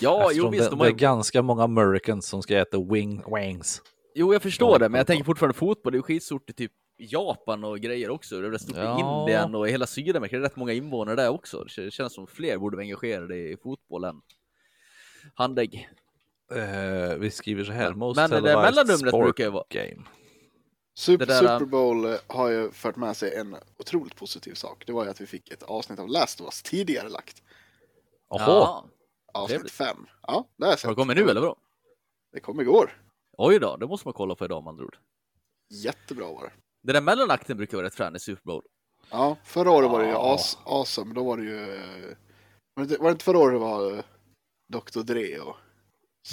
Ja, jo visst. det, De det har är ju... ganska många Americans som ska äta wing wings. Jo, jag förstår det, men jag ja. tänker fortfarande fotboll. Det är skitstort i typ Japan och grejer också. Det är rätt stort Ja. i Indien och i hela Sydamerika. Det är rätt många invånare där också. Det känns som fler borde vara engagerade i fotboll än handlägg. Eh, vi skriver så här. Most men det sport brukar ju vara- game. Super, där- Super Bowl eh, har ju fört med sig en otroligt positiv sak. Det var ju att vi fick ett avsnitt av Last of Us tidigare lagt. Jaha, Ja. Avsnitt Trevligt. fem. Ja, det har jag Har sett. det kommit nu eller vadå? Det kom igår. Oj då, det måste man kolla på idag med andra ord. Jättebra var det. Den där mellanakten brukar vara rätt frän i Super Bowl. Ja, förra året var det ju as, awesome. Då var det ju... eh, Var det, inte- förra året det var eh, Dr. Dre och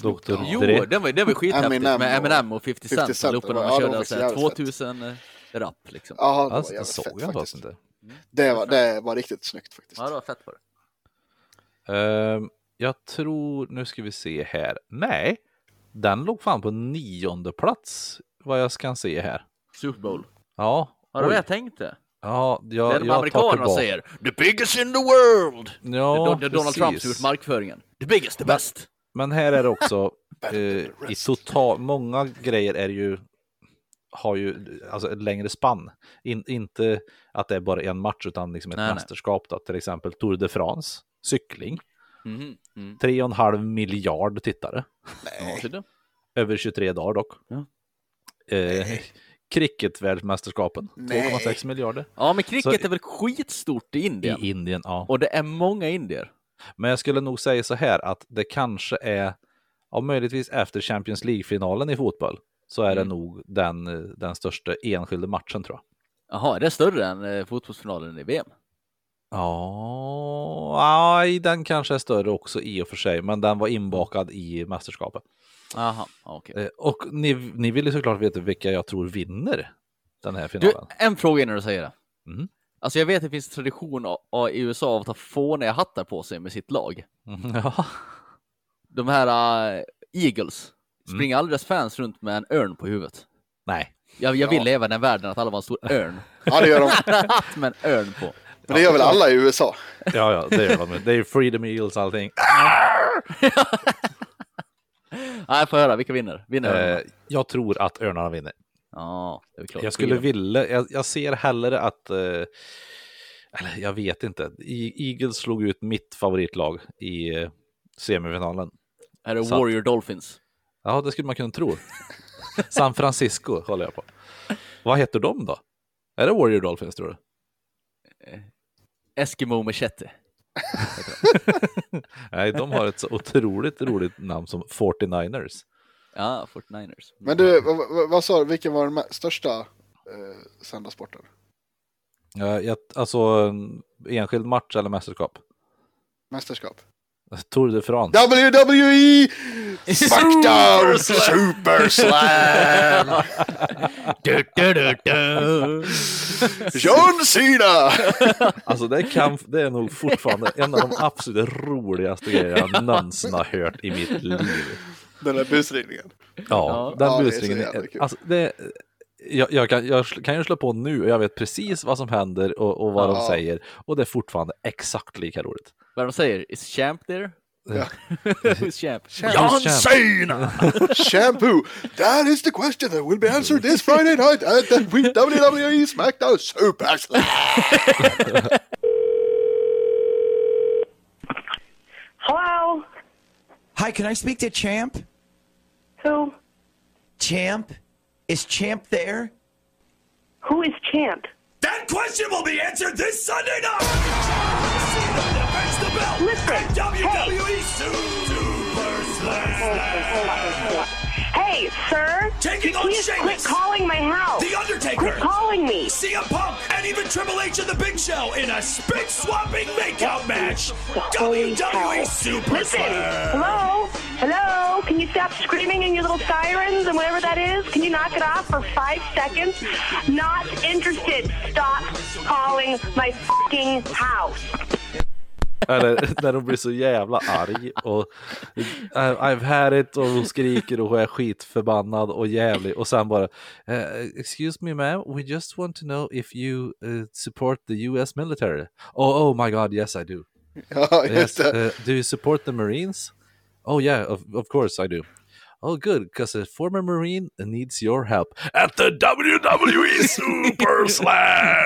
Dr. Jo, Dre. den var, den var skithäftigt Eminem med Eminem och 50 Cent. 50 Cent, det var- de ja, det körde var så här faktiskt jävligt 2000 eh, rap liksom. Ja, det var alltså, det jävligt såg fett jag faktiskt inte. Det var, det var riktigt snyggt faktiskt. Ja, det var fett på det. Ehm, jag tror, nu ska vi se här. Nej, den låg fan på nionde plats vad jag kan se här. Super Bowl. Ja, Har du vad jag tänkte? Ja, Det jag, är de jag amerikanerna säger The biggest in the world! Ja, det det är Donald Trump som precis. gjort markföringen. The biggest, the best! Men här är det också eh, i total, många grejer är ju har ju alltså ett längre spann. In, inte att det är bara en match utan liksom ett Nej, nej. mästerskap. Då. Till exempel Tour de France, cykling, Mhm, mm. 3,5 miljard tittare. Ja, så det. Över 23 dagar dock. Ja. Eh, Cricketvärldsmästerskapen, Nej. 2,6 miljarder. ja, men cricket Så- är väl skitstort i Indien? I Indien, ja. Och det är många indier. Men jag skulle nog säga så här att det kanske är, ja, möjligtvis efter Champions League-finalen i fotboll, så är det Mm. nog den, den största enskilda matchen tror jag. Jaha, är det större än eh, fotbollsfinalen i VM? Ja, nej, den kanske är större också i och för sig, men den var inbakad i mästerskapet. Jaha, ja, okej. Eh, Och ni, ni vill ju såklart veta vilka jag tror vinner den här Du, finalen. en fråga innan du säger det. Mm. Alltså jag vet att det finns tradition i USA av att ha fåniga hattar på sig med sitt lag. Ja. De här uh, Eagles springer aldrig deras fans runt med en örn på huvudet. Nej, Jag, jag vill Ja. leva i den världen att alla var en stor örn. Ja, det gör de. Hatt med en örn på. Men det gör väl alla i USA? ja, ja, det gör de. Det är Freedom Eagles allting. Nej, jag får höra, vilka vinner? Vinner Eh, jag tror att örnarna vinner. Ja, det är klart. Jag skulle vilja, jag, jag ser hellre att, eh, eller jag vet inte, Eagles slog ut mitt favoritlag i eh, semifinalen. Är det så att- Warrior Dolphins? Ja, det skulle man kunna tro. San Francisco håller jag på. Vad heter de då? Är det Warrior Dolphins tror du? Eskimo Machete. Nej, de har ett så otroligt roligt namn som 49ers. Ja, 49ers. Men du, vad, vad, sa du, vilken var den största eh, sända sporten? Ja, jag, alltså en enskild match eller mästerskap? Mästerskap? Tour de France. WWE Smackdown Super Slam! Du, du, du, du. John Cena! Alltså det, kan, det är nog fortfarande en av de absolut roligaste grejer jag någonsin har hört i mitt liv. Den där busringningen. Ja, Ja. den Ja, det är så. Alltså, det, jag, jag, kan, jag kan ju slå på nu och jag vet precis vad som händer och, och vad de Ja. säger. Och det är fortfarande exakt lika roligt. Vad de säger? Is Champ there? Ja. Who's Champ? John Cena! Shampoo! That is the question that will be answered this Friday night at the WWE Smackdown Super Slam! Hello? Hi, can I speak to Champ? Who? Champ? Is Champ there? Who is Champ? That question will be answered this Sunday night. Defends the belt. Listen, And WWE Super Slam. Hey, sir. Taking on Please quit Sheamus. calling my house. The Undertaker. Quit calling me. CM Punk and even Triple H and the Big Show in a spit swapping makeout match. Holy WWE hell. Super Listen. Hello? Hello? Can you stop screaming in your little sirens and whatever that is? Can you knock it off for five seconds? Not interested. Stop calling my fucking house. Eller när hon blir så jävla arg och "I- I've had it och hon skriker och hon är skitförbannad och jävlig och sen bara "Eh, Excuse me ma'am, we just want to know if you eh, support the US military. Oh, oh my god, yes I do. Ja, Yes, eh, do you support the Marines? Oh yeah, of, of course I do. Oh good, because a former Marine needs your help at the WWE Super Slam!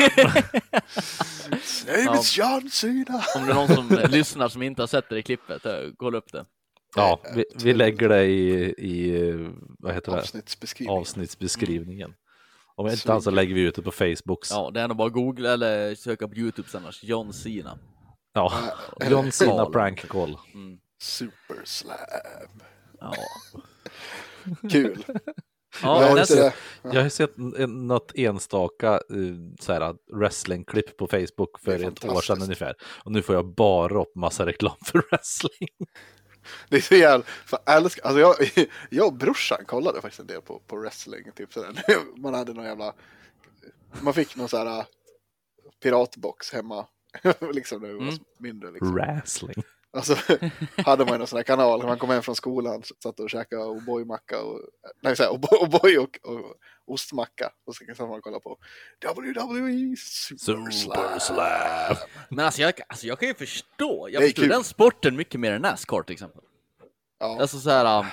Name is John Cena. Om det är någon som eh, lyssnar som inte har sett det i klippet, eh, kolla upp det. ja, vi, vi lägger det i, i eh, vad heter det? Avsnittsbeskrivning. avsnittsbeskrivningen. Om inte så lägger vi ut det på Facebook. Ja, Ja, det är nog bara googla eller söka på Youtube annars. John Cena. John Cena prank call. Super Slam. Ja, Kul. ja Ja, nästa- det, Jag har sett något enstaka uh, så wrestlingklipp på Facebook för ett år sedan ungefär. Och nu får jag bara upp massa reklam för wrestling. det är så jävla... För jag älskar, alltså jag, jag och brorsan kollade faktiskt en del på, på wrestling. Typ sådär. Man hade någon jävla... Man fick någon sån här äh, piratbox hemma. liksom när vi var Mm. mindre. Liksom. Wrestling. Alltså hade man ju någon sån här kanal när man kom hem från skolan satt och käkade O'boy-macka och nej så här, O'boy och, och ostmacka och så kan man kolla på WWE Super, Slam. Men alltså jag, alltså jag kan ju förstå, jag förstår den sporten mycket mer än Nascar till exempel. Ja, Alltså så här, um,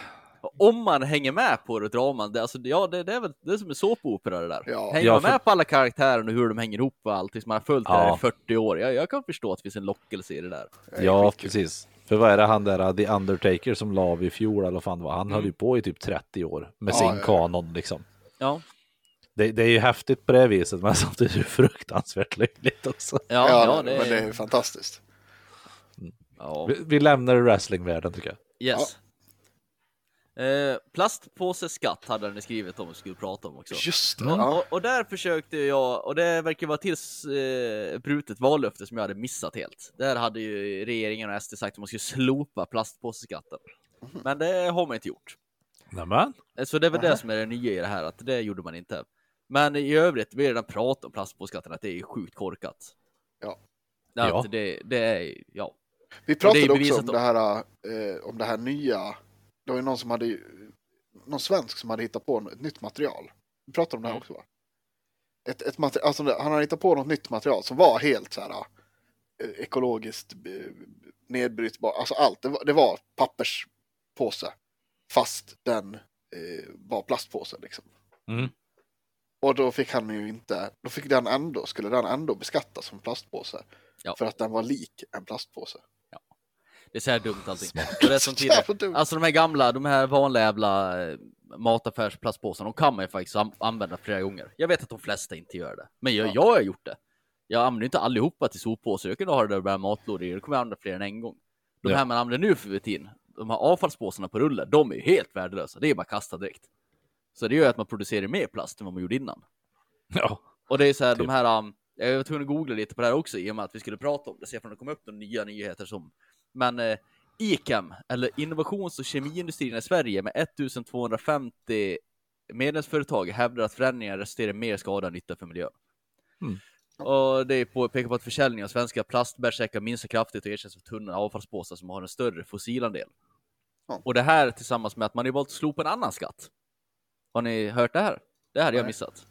om man hänger med på det, drar man det, alltså ja det, det är väl det är som en såpopera det där. Ja. Hänger Ja, man för- med på alla karaktärer och hur de hänger ihop och allt, som man har följt det Ja. här i 40 år, jag, jag kan förstå att det finns en lockelse i det där. det är Ja, precis. För vad är det han där, The Undertaker som la av i fjol eller vad fan det var? Han Mm. höll ju på i typ 30 år med Ja, sin ja, kanon liksom. Ja, Det, det är ju häftigt på det viset, men samtidigt är det fruktansvärt löjligt också. ja, Ja, ja, det men det är... är fantastiskt. Ja. Vi, vi lämnar wrestlingvärlden tycker jag. Yes. Eh, plastpåseskatt hade ni skrivit om och skulle prata om också. Just det. Och, Ja. och, och där försökte jag, och det verkar vara tills eh, brutet vallöfte som jag hade missat helt. Där hade ju regeringen och SD sagt att man skulle slopa plastpåseskatten. Men det har man inte gjort. Nämen. Eh, Så det är väl det som är det nya i det här, att det gjorde man inte. Men i övrigt, vi har redan pratat om plastpåseskatten, att det är sjukt korkat. Ja. Att Ja. Det, det är, ja. Vi pratade också om det här, eh, om det här nya. Det var ju någon som hade, någon svensk som hade hittat på ett nytt material. Vi pratade om det här Mm. också va? Ett, ett material, alltså han hade hittat på något nytt material som var helt så här eh, ekologiskt eh, nedbrytbart. Alltså allt, det var, det var papperspåse. Fast den eh, var plastpåse liksom. Mm. Och då fick han ju inte, då fick den ändå, skulle den ändå beskattas som plastpåse. Ja. För att den var lik en plastpåse. Det är så här dumt allting. Och det som Så tidigare. Alltså de här gamla, de här vanliga jävla eh, mataffärsplastpåsarna, de kan man ju faktiskt använda flera gånger. Jag vet att de flesta inte gör det, men jag, Ja. jag har gjort det. Jag använder inte allihopa till soppåsar, jag kunde ha det där med matlådor i, det kommer jag använda fler än en gång. De Ja. här man använder nu för tiden, de här avfallspåsarna på rulle, de är ju helt värdelösa, det är bara kasta direkt. Så det gör att man producerar mer plast än vad man gjorde innan. Ja. Och det är så här, Typ. de här, um, jag var tvungen att googla lite på det här också i och med att vi skulle prata om det, se om det kom upp några nya nyheter som, men eh, ICAM, eller Innovations och kemiindustrierna i Sverige med 1250 medlemsföretag hävdar att förändringar resulterar i mer skada än nytta för miljön. Mm. Och det på, pekar på att försäljningen av svenska plastbärsäckar minskar kraftigt och ersätts av tunna avfallspåsar som har en större fossilandel. Ja. Och det här tillsammans med att man har valt att slopa en annan skatt. Har ni hört det här? Det hade jag Nej. missat.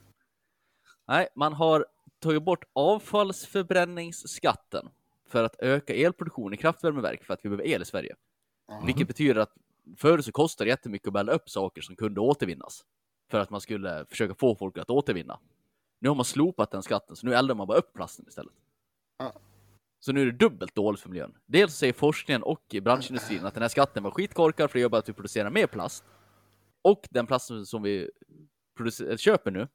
Nej, man har tagit bort avfallsförbränningsskatten för att öka elproduktion i kraftvärmeverk för att vi behöver el i Sverige. Vilket betyder att förr så kostade det jättemycket att bälla upp saker som kunde återvinnas. För att man skulle försöka få folk att återvinna. Nu har man slopat den skatten, så nu eldar man bara upp plasten istället. Ja. Så nu är det dubbelt dåligt för miljön. Dels säger forskningen och branschindustrin att den här skatten var skitkorkad för det gör bara att vi producerar mer plast. Och den plasten som vi köper nu,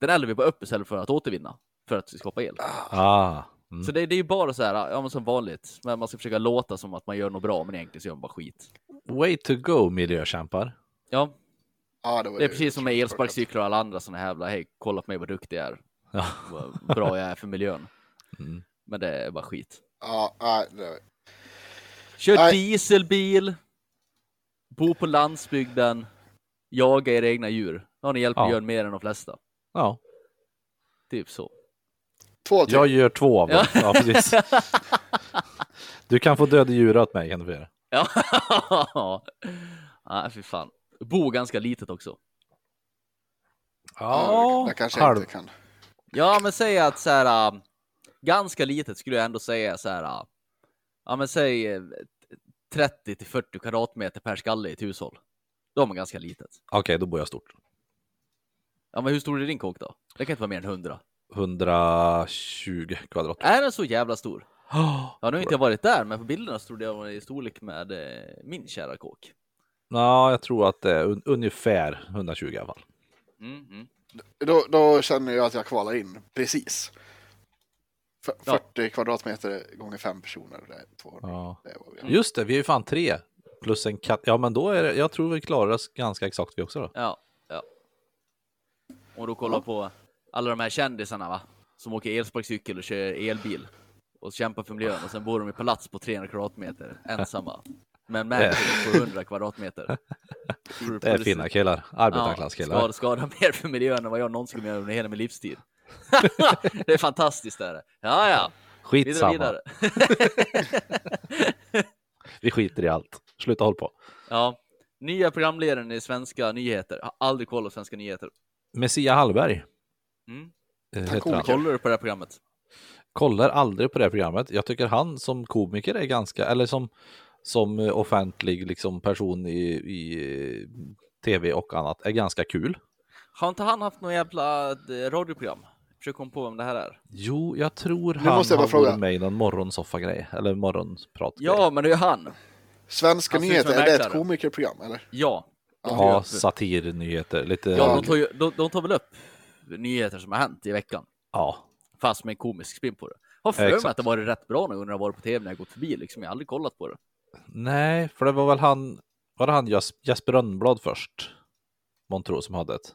den eldar vi bara upp istället för att återvinna. För att skapa el. Ah. Mm. Så det, det är ju bara så här, ja men som vanligt, men man ska försöka låta som att man gör något bra, men egentligen så gör man bara skit. Way to go miljökämpar. Ja, Ja, det, var det är precis som med elsparkcyklar och alla andra sådana här jävla, hej, kolla på mig vad duktig jag är, Ja. vad bra jag är för miljön. Mm. Men det är bara skit. Ja, nej, det, Kör Nej. dieselbil, bo på landsbygden, jaga era egna djur. Då har ni hjälpt Ja. miljön mer än de flesta. Ja, Typ så. Två till. jag gör två av dem. Ja. Ja. precis. Du kan få döda djur åt mig kan du få göra. Ja, Nej, fy fan. Bo ganska litet också. Ja, det kanske jag halv. inte kan. Ja, men säg att så här, äh, ganska litet skulle jag ändå säga så här, äh, ja men säg äh, 30 till 40 kvadratmeter per skalle i ett hushåll. Då har man ganska litet. Okej, då bor jag stort. Ja, men hur stor är din kåk då? Det kan inte vara mer än 100. 120 kvadrat. Är den så jävla stor? Oh, Ja, nu har inte jag varit där, men på bilderna stod jag var i storlek med eh, min kära kåk. Ja, jag tror att det är un ungefär 120 i alla fall. Mm, mm. Då, då känner jag att jag kvalar in precis. F- Ja. 40 kvadratmeter gånger fem personer. Det är 200. Ja. Det är vad vi har. Just det, vi är ju fan tre. Plus en katt. Ja, men då är det, jag tror vi klarar oss ganska exakt vi också då. Ja, ja. Och då kollar på alla de här kändisarna va? Som åker elsparkcykel och kör elbil. Och kämpar för miljön och sen bor de i palats på 300 kvadratmeter ensamma. Med en mansion på 100 kvadratmeter. Det är fina killar. Arbetarklasskillar. skada, skada mer för miljön än vad jag någonsin kommer göra under hela min livstid. det är fantastiskt det här. Ja, ja. Vidare, Skitsamma. vidare. Vi skiter i allt. Sluta håll på. Ja. Nya programledaren i svenska nyheter. Har aldrig kollat svenska nyheter. Messia Hallberg. Mm. eh. Kollar du på det här programmet? Kollar aldrig på det här programmet. Jag tycker han som komiker är ganska, eller som, som offentlig liksom, person i, i tv och annat, är ganska kul. Har inte han haft något jävla eh, radioprogram? Jag försöker komma på vem det här är. Jo, jag tror Nu han måste jag har fråga. varit med i någon morgonsoffa-grej, eller morgonprat. Ja, men det är han. Svenska Han nyheter, är det ett komikerprogram eller? Ja. ja satirnyheter, lite... Ja, de tar, ju, de, de tar väl upp nyheter som har hänt i veckan. ja. Fast med en komisk spin på det. Har för mig att det varit rätt bra nu när det har varit på tv när jag gått förbi liksom. Jag har aldrig kollat på det. Nej, för det var väl han, var det han Jas- Jesper Rönnblad först? Montro som hade ett.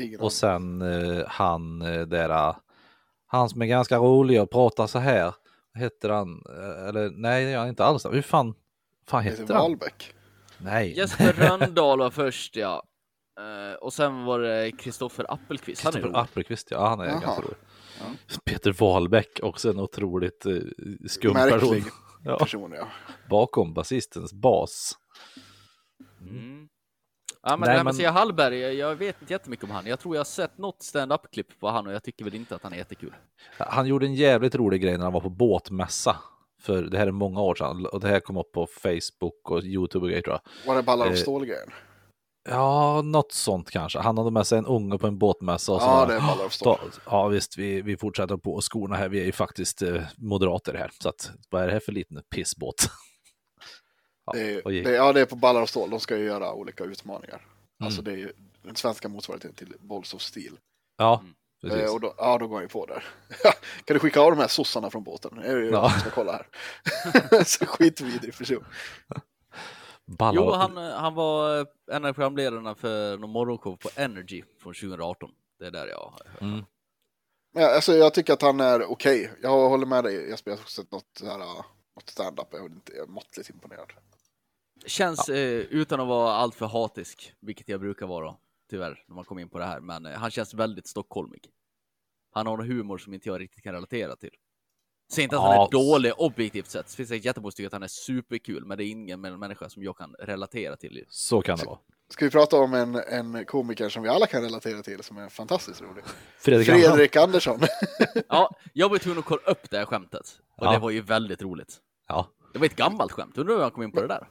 Ingen Och sen eh, han eh, där, han som är ganska rolig och pratar så här. Heter han? Eh, eller nej, det är inte alls. Hur fan, fan heter han? Wahlbeck. Nej. Jesper Röndahl var först, ja. Eh, och sen var det Kristoffer Appelqvist. Han är Kristoffer rolig. Appelqvist, ja han är Jaha. ganska rolig. Peter Wahlbeck, också en otroligt eh, skum Märklig person. Ja, person ja. bakom basistens bas. Mm. Ja, men Nej, det här med men- Hallberg, jag, vet inte jättemycket om han. Jag tror jag har sett något stand-up-klipp på han och jag tycker väl inte att han är jättekul. Han gjorde en jävligt rolig grej när han var på båtmässa. För det här är många år sedan och det här kom upp på Facebook och YouTube och grejer tror jag. Var det ballar av Eh, stål-grejen? Ja, något sånt kanske. Han hade med sig en unge på en båtmässa och så Ja, bara, det är. "Ta- Ja, visst, vi, vi fortsätter på skorna här. Vi är ju faktiskt eh, moderater här. Så att, vad är det här för liten pissbåt? ja, Det är, och det, ja, det är på ballar av stål. De ska ju göra olika utmaningar. Mm. Alltså det är ju den svenska motsvarigheten till Balls of Steel. ja Mm. precis. Eh, och då, ja, då går han ju på där. kan du skicka av de här sossarna från båten? Är det Ja. ja. ska kolla här. Så skitvidrig person. Ballar- Jo, han, eh, han var eh, en av programledarna för någon morgonshow på Energy från 2018. Det är där jag har hört. Mm. Men alltså, jag tycker att han är okej. Jag håller med dig Jesper, jag har också sett något, här, uh, något stand-up. Jag är inte måttligt imponerad. Känns, eh, utan att vara alltför hatisk, vilket jag brukar vara, tyvärr, när man kommer in på det här, men eh, han känns väldigt stockholmig. Han har en humor som inte jag riktigt kan relatera till. Säg inte att han Ja. är dålig objektivt sett. Det finns säkert jättemånga som tycker att han är superkul, men det är ingen människa som jag kan relatera till. Så kan det vara. Ska vi prata om en, en komiker som vi alla kan relatera till som är fantastiskt rolig? Fredrik, Andersson. Fredrik Andersson. Ja, jag var tvungen att kolla upp det här skämtet. Och Ja. det var ju väldigt roligt. Ja. Det var ett gammalt skämt. Undrar hur han kom in på det där?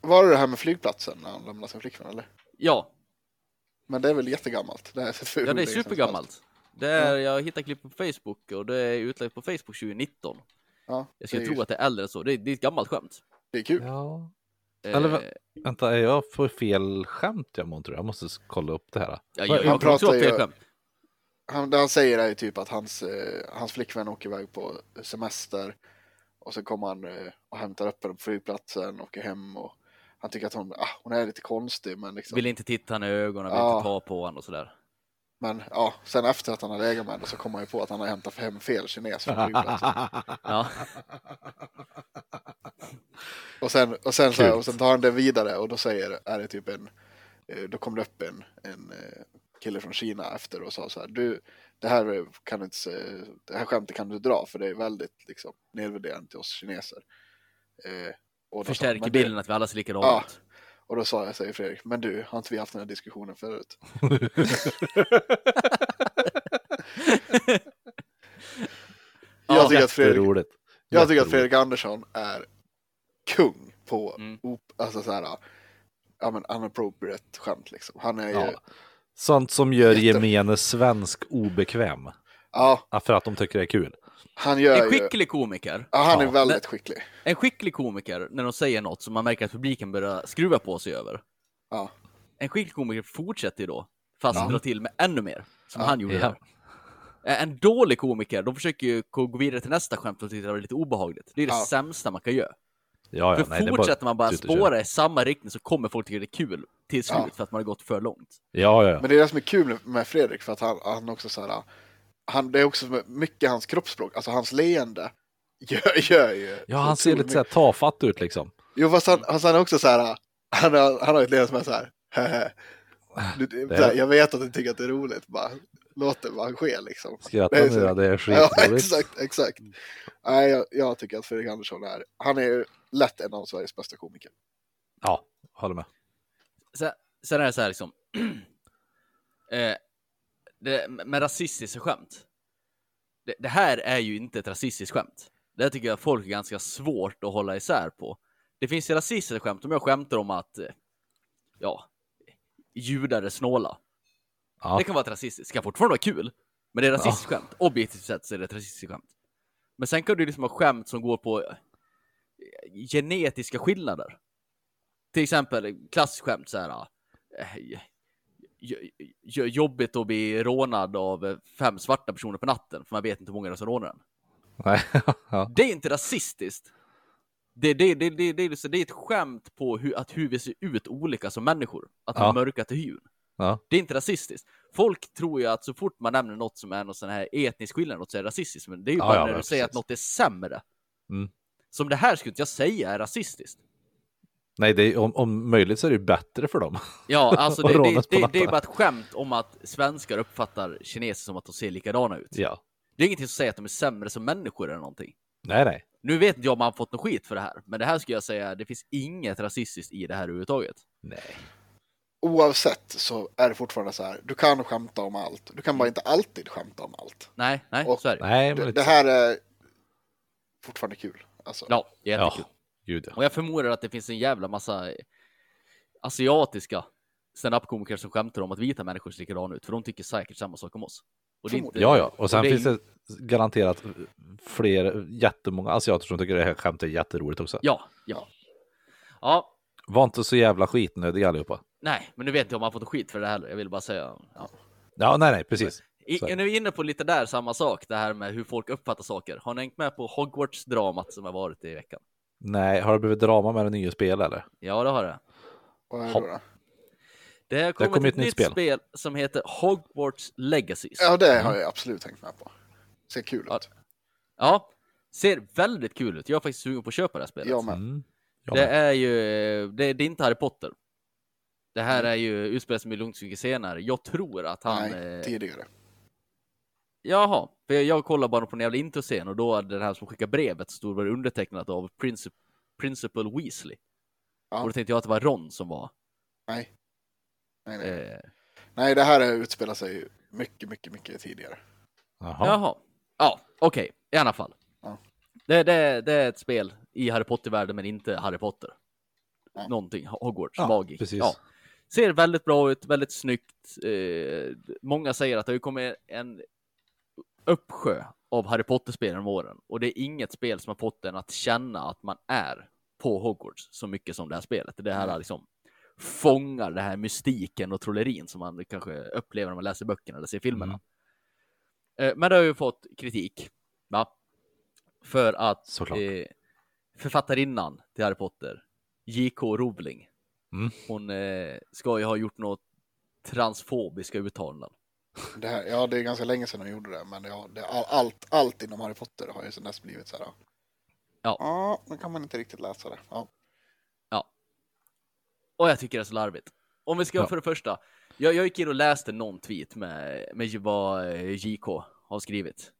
Var det det här med flygplatsen när han lämnade sin flickvän eller? Ja, Men det är väl jättegammalt? Det, är för ja det är supergammalt. Det är, jag hittade klipp på Facebook och det är utlagt på Facebook 2019. Ja, Jag skulle tro att det är äldre än så. Det är, det är ett gammalt skämt. det är kul. ja. Eh, Eller Vänta, är jag på fel skämt jag tror jag? Jag måste kolla upp det här. ja, han jag, jag pratar ju- skämt. han, det han säger är ju typ att hans, eh, hans flickvän åker iväg på semester och så kommer han eh, och hämtar upp henne på flygplatsen, åker hem och han tycker att hon, ah, hon är lite konstig men liksom. Vill inte titta henne i ögonen, vill Ja. inte ta på honom och sådär. Men ja, sen efter att han har legat med henne så kommer han ju på att han har hämtat hem fel kines från flygplatsen. Ja, Och sen, och sen, så här, och sen tar han det vidare och då säger, är det typ en, eh, då kom det upp en, en eh, kille från Kina efter och sa så här, du, det här kan inte, det här skämtet kan du dra för det är väldigt liksom nedvärderande till oss kineser. Eh, sa förstärker "Men bilden du, att vi alla ser likadana Ja. ut. Och då sa jag, säger Fredrik, men du, har inte vi haft den här diskussionen förut? jag tycker att Fredrik. Jag tycker att. Fredrik Andersson är kung på Mm. op- alltså så här, ja men unappropriate skämt liksom. Han är ju, ja, Sånt som gör Jätte- gemene svensk obekväm. Ja, För att de tycker det är kul. Han gör En ju, skicklig komiker, ja han är Ja. väldigt skicklig. en skicklig komiker, när de säger något som man märker att publiken börjar skruva på sig över. Ja. En skicklig komiker fortsätter ju då, fast Ja. drar till med ännu mer, som Ja. han gjorde Ja. där. En dålig komiker, de försöker ju gå vidare till nästa skämt och tycker det är lite obehagligt. Det är det Ja. sämsta man kan göra. Ja, ja, för nej, fortsätter man bara spåra i samma riktning så kommer folk tycka det är kul till slut Ja. för att man har gått för långt. Ja, ja, ja. Men det är det som är kul med Fredrik för att han, han också så här, han, det är också mycket hans kroppsspråk, alltså hans leende gör, gör ju. Ja, han ser lite så här tafatt ut liksom. Jo, fast han, han, han är också så här, han har, han har ett leende som är så här, Det- här, jag vet att du tycker att det är roligt, bara låt det bara ske liksom. Skratta Det är nu, så- ja, det är Ja, skitroligt. exakt, exakt. Nej, jag, jag tycker att Fredrik Andersson är, han är ju lätt en av Sveriges bästa komiker. Ja, håller med. Sen, sen är det så här liksom. eh, det, med rasistiska skämt. Det, det här är ju inte ett rasistiskt skämt. Det här tycker jag folk är ganska svårt att hålla isär på. Det finns ju rasistiska skämt, om jag skämtar om att, eh, ja, judar är snåla. Ja. Det kan vara ett rasistiskt, det kan fortfarande vara kul. Men det är rasistiskt skämt. Objektivt sett så är det ett rasistiskt skämt. Men sen kan du liksom ha skämt som går på eh, genetiska skillnader. Till exempel klassiskt skämt så här. Jobbigt att bli rånad av eh, fem svarta personer på natten, för man vet inte hur många det är som rånar en. Ja. Det är inte rasistiskt. Det, det, det, det, det, det är ett skämt på hur, att hur vi ser ut olika som människor. Att vi Ja. mörka till hyn. Ja. Det är inte rasistiskt. Folk tror ju att så fort man nämner något som är någon sån här etnisk skillnad, något så är rasistiskt. Men det är ju bara ja, när du säger att precis. något är sämre. Mm. Som det här skulle jag säga är rasistiskt. Nej, det är, om, om möjligt så är det bättre för dem. Ja, alltså det, det, det, det är bara ett skämt om att svenskar uppfattar kineser som att de ser likadana ut. Ja. Det är ingenting som säger att de är sämre som människor eller någonting. Nej, nej. Nu vet inte jag om man har fått något skit för det här, men det här skulle jag säga, det finns inget rasistiskt i det här överhuvudtaget. Nej. Oavsett så är det fortfarande så här, du kan skämta om allt. Du kan bara inte alltid skämta om allt. Nej, nej, Och- så är det. Nej, men Det, det här är fortfarande kul. Alltså, Ja, Ja, jättekul. Gud ja. Och jag förmodar att det finns en jävla massa asiatiska stand-up-komiker som skämtar om att vita människor ser likadana ut, för de tycker säkert samma sak om oss. Och det är inte, Ja, ja. Och sen det är finns det garanterat fler, jättemånga asiater som tycker det här skämtet är jätteroligt också. Ja, ja. Ja, Var inte så jävla skitnödiga allihopa. nej, men nu vet jag om man fått skit för det heller. Jag vill bara säga. Ja. Ja, nej, nej, precis. I, det. nu är vi inne på lite där samma sak, det här med hur folk uppfattar saker. Har ni hängt med på Hogwarts-dramat som har varit i veckan? Nej, har det blivit drama med det nya spel eller? Ja, det har det. vad är det då? Det har kommit kommit ett ett nytt spel. spel. som heter Hogwarts Legacies. Ja, det har jag absolut tänkt med på. Ser kul Ja, ut. Ja, ser väldigt kul ut. Jag är faktiskt sugen på att köpa det här spelet. Jag med. Mm. Ja, det men- är ju, det, det är inte Harry Potter. Det här är ju utspelar sig långt mycket senare. Jag tror att han... Nej, eh, tidigare. Jaha, för jag, jag kollar bara på en jävla introscen och då är det här som skickar brevet stod var undertecknat av Princip, Principal Weasley. Ja. Och då tänkte jag att det var Ron som var. Nej. Nej, nej. Eh, nej, det här är- utspelar sig mycket, mycket, mycket tidigare. Jaha. Jaha. Ja, okej. I alla fall. Ja. Det, det, det är ett spel i Harry Potter-världen, men inte Harry Potter. Ja. Någonting. Hogwarts, Ja, magi. precis. Ja. Ser väldigt bra ut, väldigt snyggt. Eh, många säger att det har kommit en uppsjö av Harry Potter-spel genom åren. Och det är inget spel som har fått en att känna att man är på Hogwarts så mycket som det här spelet. Det här liksom fångar det här mystiken och trollerin som man kanske upplever när man läser böckerna eller ser filmerna. Mm. Eh, Men det har ju fått kritik. Va? För att Såklart. eh, författarinnan till Harry Potter, J.K. Rowling, Mm. hon eh, ska ju ha gjort något transfobiska uttalanden. Det här, ja, det är ganska länge sedan de gjorde det, men ja, det, all, allt, allt inom Harry Potter har ju sedan dess blivit så här. Ja. Ja, nu kan man inte riktigt läsa det. Ja. Och jag tycker det är så larvigt. Om vi ska Ja. för det första. Jag, jag gick in och läste någon tweet med, med vad eh, JK har skrivit.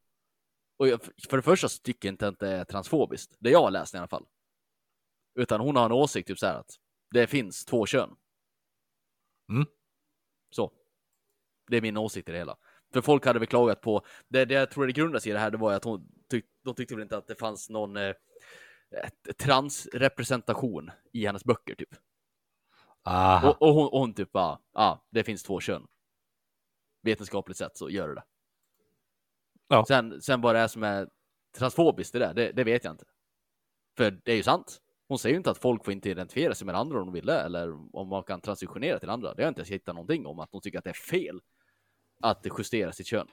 Och jag, för det första så tycker jag inte att det är transfobiskt. Det jag har läst i alla fall. Utan hon har en åsikt typ så här att det finns två kön. Mm. Så. Det är min åsikt i det hela. För folk hade väl klagat på, det, det jag tror det grundar sig i det här, det var att hon tyck, de tyckte väl inte att det fanns någon eh, transrepresentation i hennes böcker typ. Aha. Och, och, hon, och hon typ bara, ja, ah, det finns två kön. Vetenskapligt sett så gör det det. Ja. Sen, sen vad det är som är transfobiskt det där, det, det vet jag inte. För det är ju sant. Hon säger ju inte att folk får inte identifiera sig med andra om de vill det, eller om man kan transitionera till andra. Det har jag inte hittat någonting om, att hon tycker att det är fel att justera sitt kön.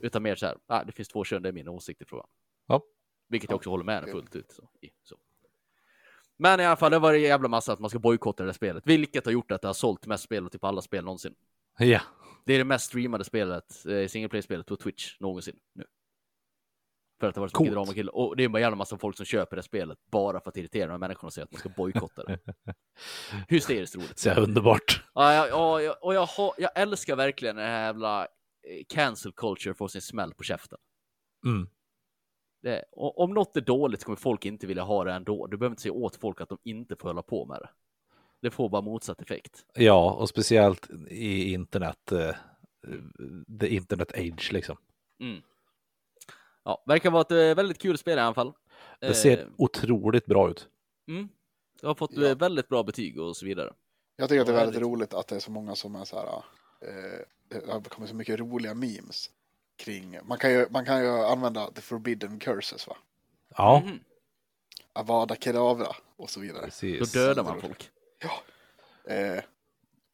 Utan mer så här, ah, det finns två kön, det är min åsikt i frågan. Ja. Vilket jag också håller med henne fullt ut. Så, så. Men i alla fall, det var en jävla massa att man ska bojkotta det där spelet, vilket har gjort att det har sålt mest spel och typ alla spel någonsin. Ja. Det är det mest streamade spelet, eh, single play-spelet på Twitch någonsin nu. För att det varit så mycket drama det. Och det är bara jävla massa folk som köper det spelet bara för att irritera de här människorna och säga att man ska bojkotta det. Hysteriskt roligt. Så underbart. Ja, ja, ja, ja, och jag, jag älskar verkligen den här jävla eh, cancel culture får sin smäll på käften. Mm. Det, om något är dåligt kommer folk inte vilja ha det ändå. Du behöver inte säga åt folk att de inte får hålla på med det. Det får bara motsatt effekt. Ja, och speciellt i internet, eh, the internet age liksom. Mm. Ja, verkar vara ett eh, väldigt kul spel i alla fall. Det ser Eh, otroligt bra ut. mm. Det har fått Ja. eh, väldigt bra betyg och så vidare. Jag tycker att det är Ja, väldigt väldigt. roligt att det är så många som är så här. Eh, det har kommit så mycket roliga memes kring. Man kan ju, man kan ju använda the forbidden curses va? Ja, Mhm. Avada kedavra och så vidare. Då precis. dödar man folk. Eh,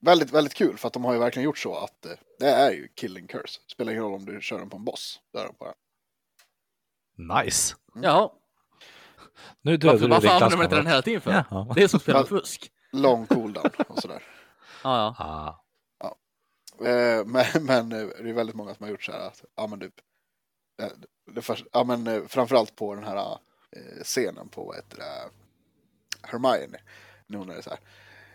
väldigt, väldigt kul för att de har ju verkligen gjort så att eh, det är ju killing curse. Spelar ingen roll om du kör den på en boss. Dör den på den. Nice. Jaha, Nu varför, du varför använder man inte den hela tiden för? Jaha. Det är som spelar fusk. Lång cooldown och sådär. Ja, ja. Ah. Eh, men, men eh, det är väldigt många som har gjort så här att, ja men typ, eh, det först, ja men framförallt på den här scenen på det, Hermione. Nu när det är så här,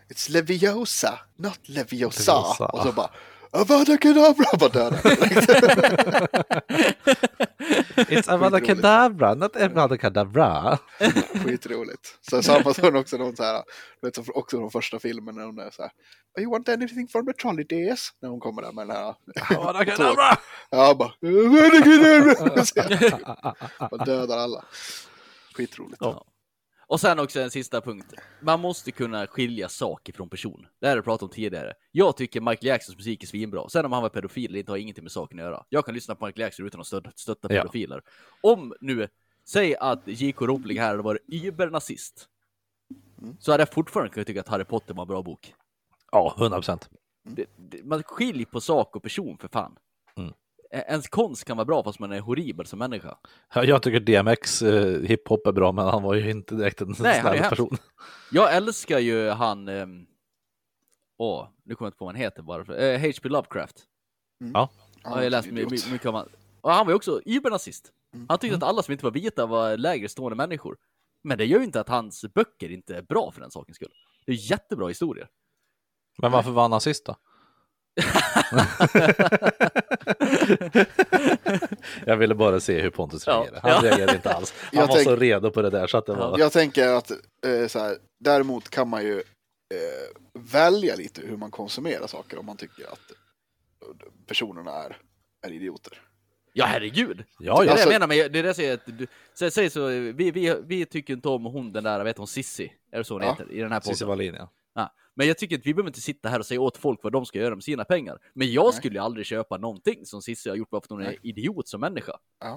It's Leviosa, not Leviosa. Leviosa. Och så bara, Avada Kedavra, bara dödar It's. Kedavra, not Avada Kedavra. Skitroligt. Så samma som också någon så här, vet också de första filmen när hon är så här, "Oh, You want anything from the trolley days? När hon kommer där med den här, Avada Kedavra! ja bara. Man dödar alla. Skitroligt. Ja. Och sen också en sista punkt. Man måste kunna skilja sak ifrån person. Det här har jag pratat om tidigare. Jag tycker Michael Jacksons musik är svinbra. Sen om han var pedofil eller inte har ingenting med saken att göra. Jag kan lyssna på Michael Jackson utan att stötta, stötta Ja. pedofiler. Om nu, säg att J.K. Rowling här hade varit übernazist. Så hade jag fortfarande kunnat tycka att Harry Potter var en bra bok. Ja, 100 procent. Man skiljer på sak och person för fan. Mm. Ens konst kan vara bra fast man är horribel som människa. Jag tycker DMX eh, hiphop är bra, men han var ju inte direkt en Nej, han är snäll person. Jag älskar ju han... ehm, Åh, nu kommer jag inte på vad han heter bara. för- Eh, H.P. Lovecraft. Ja. jag har läst my- idiot. my- mycket om han. Och han var ju också übernazist. Mm. Han tyckte att alla som inte var vita var lägre stående människor. Men det gör ju inte att hans böcker inte är bra för den sakens skull. Det är jättebra historier. Men varför var han nazist då? jag ville bara se hur Pontus Ja. reagerade. Han Ja. reagerade inte alls. Han Jag var tänk- så redo på det där så att det var... Jag tänker att eh, så här, däremot kan man ju eh, välja lite hur man konsumerar saker om man tycker att personerna är, är idioter. Ja, herregud! Ja, Det är ja. det Alltså- jag menar, men det är det jag säger att du, säg så, vi, vi, vi tycker inte om hon den där, vet hon, Sissi, är det så hon Ja. heter, i den här Cissi podden? Wallin, ja. Ja. Men jag tycker att vi behöver inte sitta här och säga åt folk vad de ska göra med sina pengar. Men jag Nej. skulle ju aldrig köpa någonting som Cissi har gjort bara för att hon är Nej. idiot som människa. Men,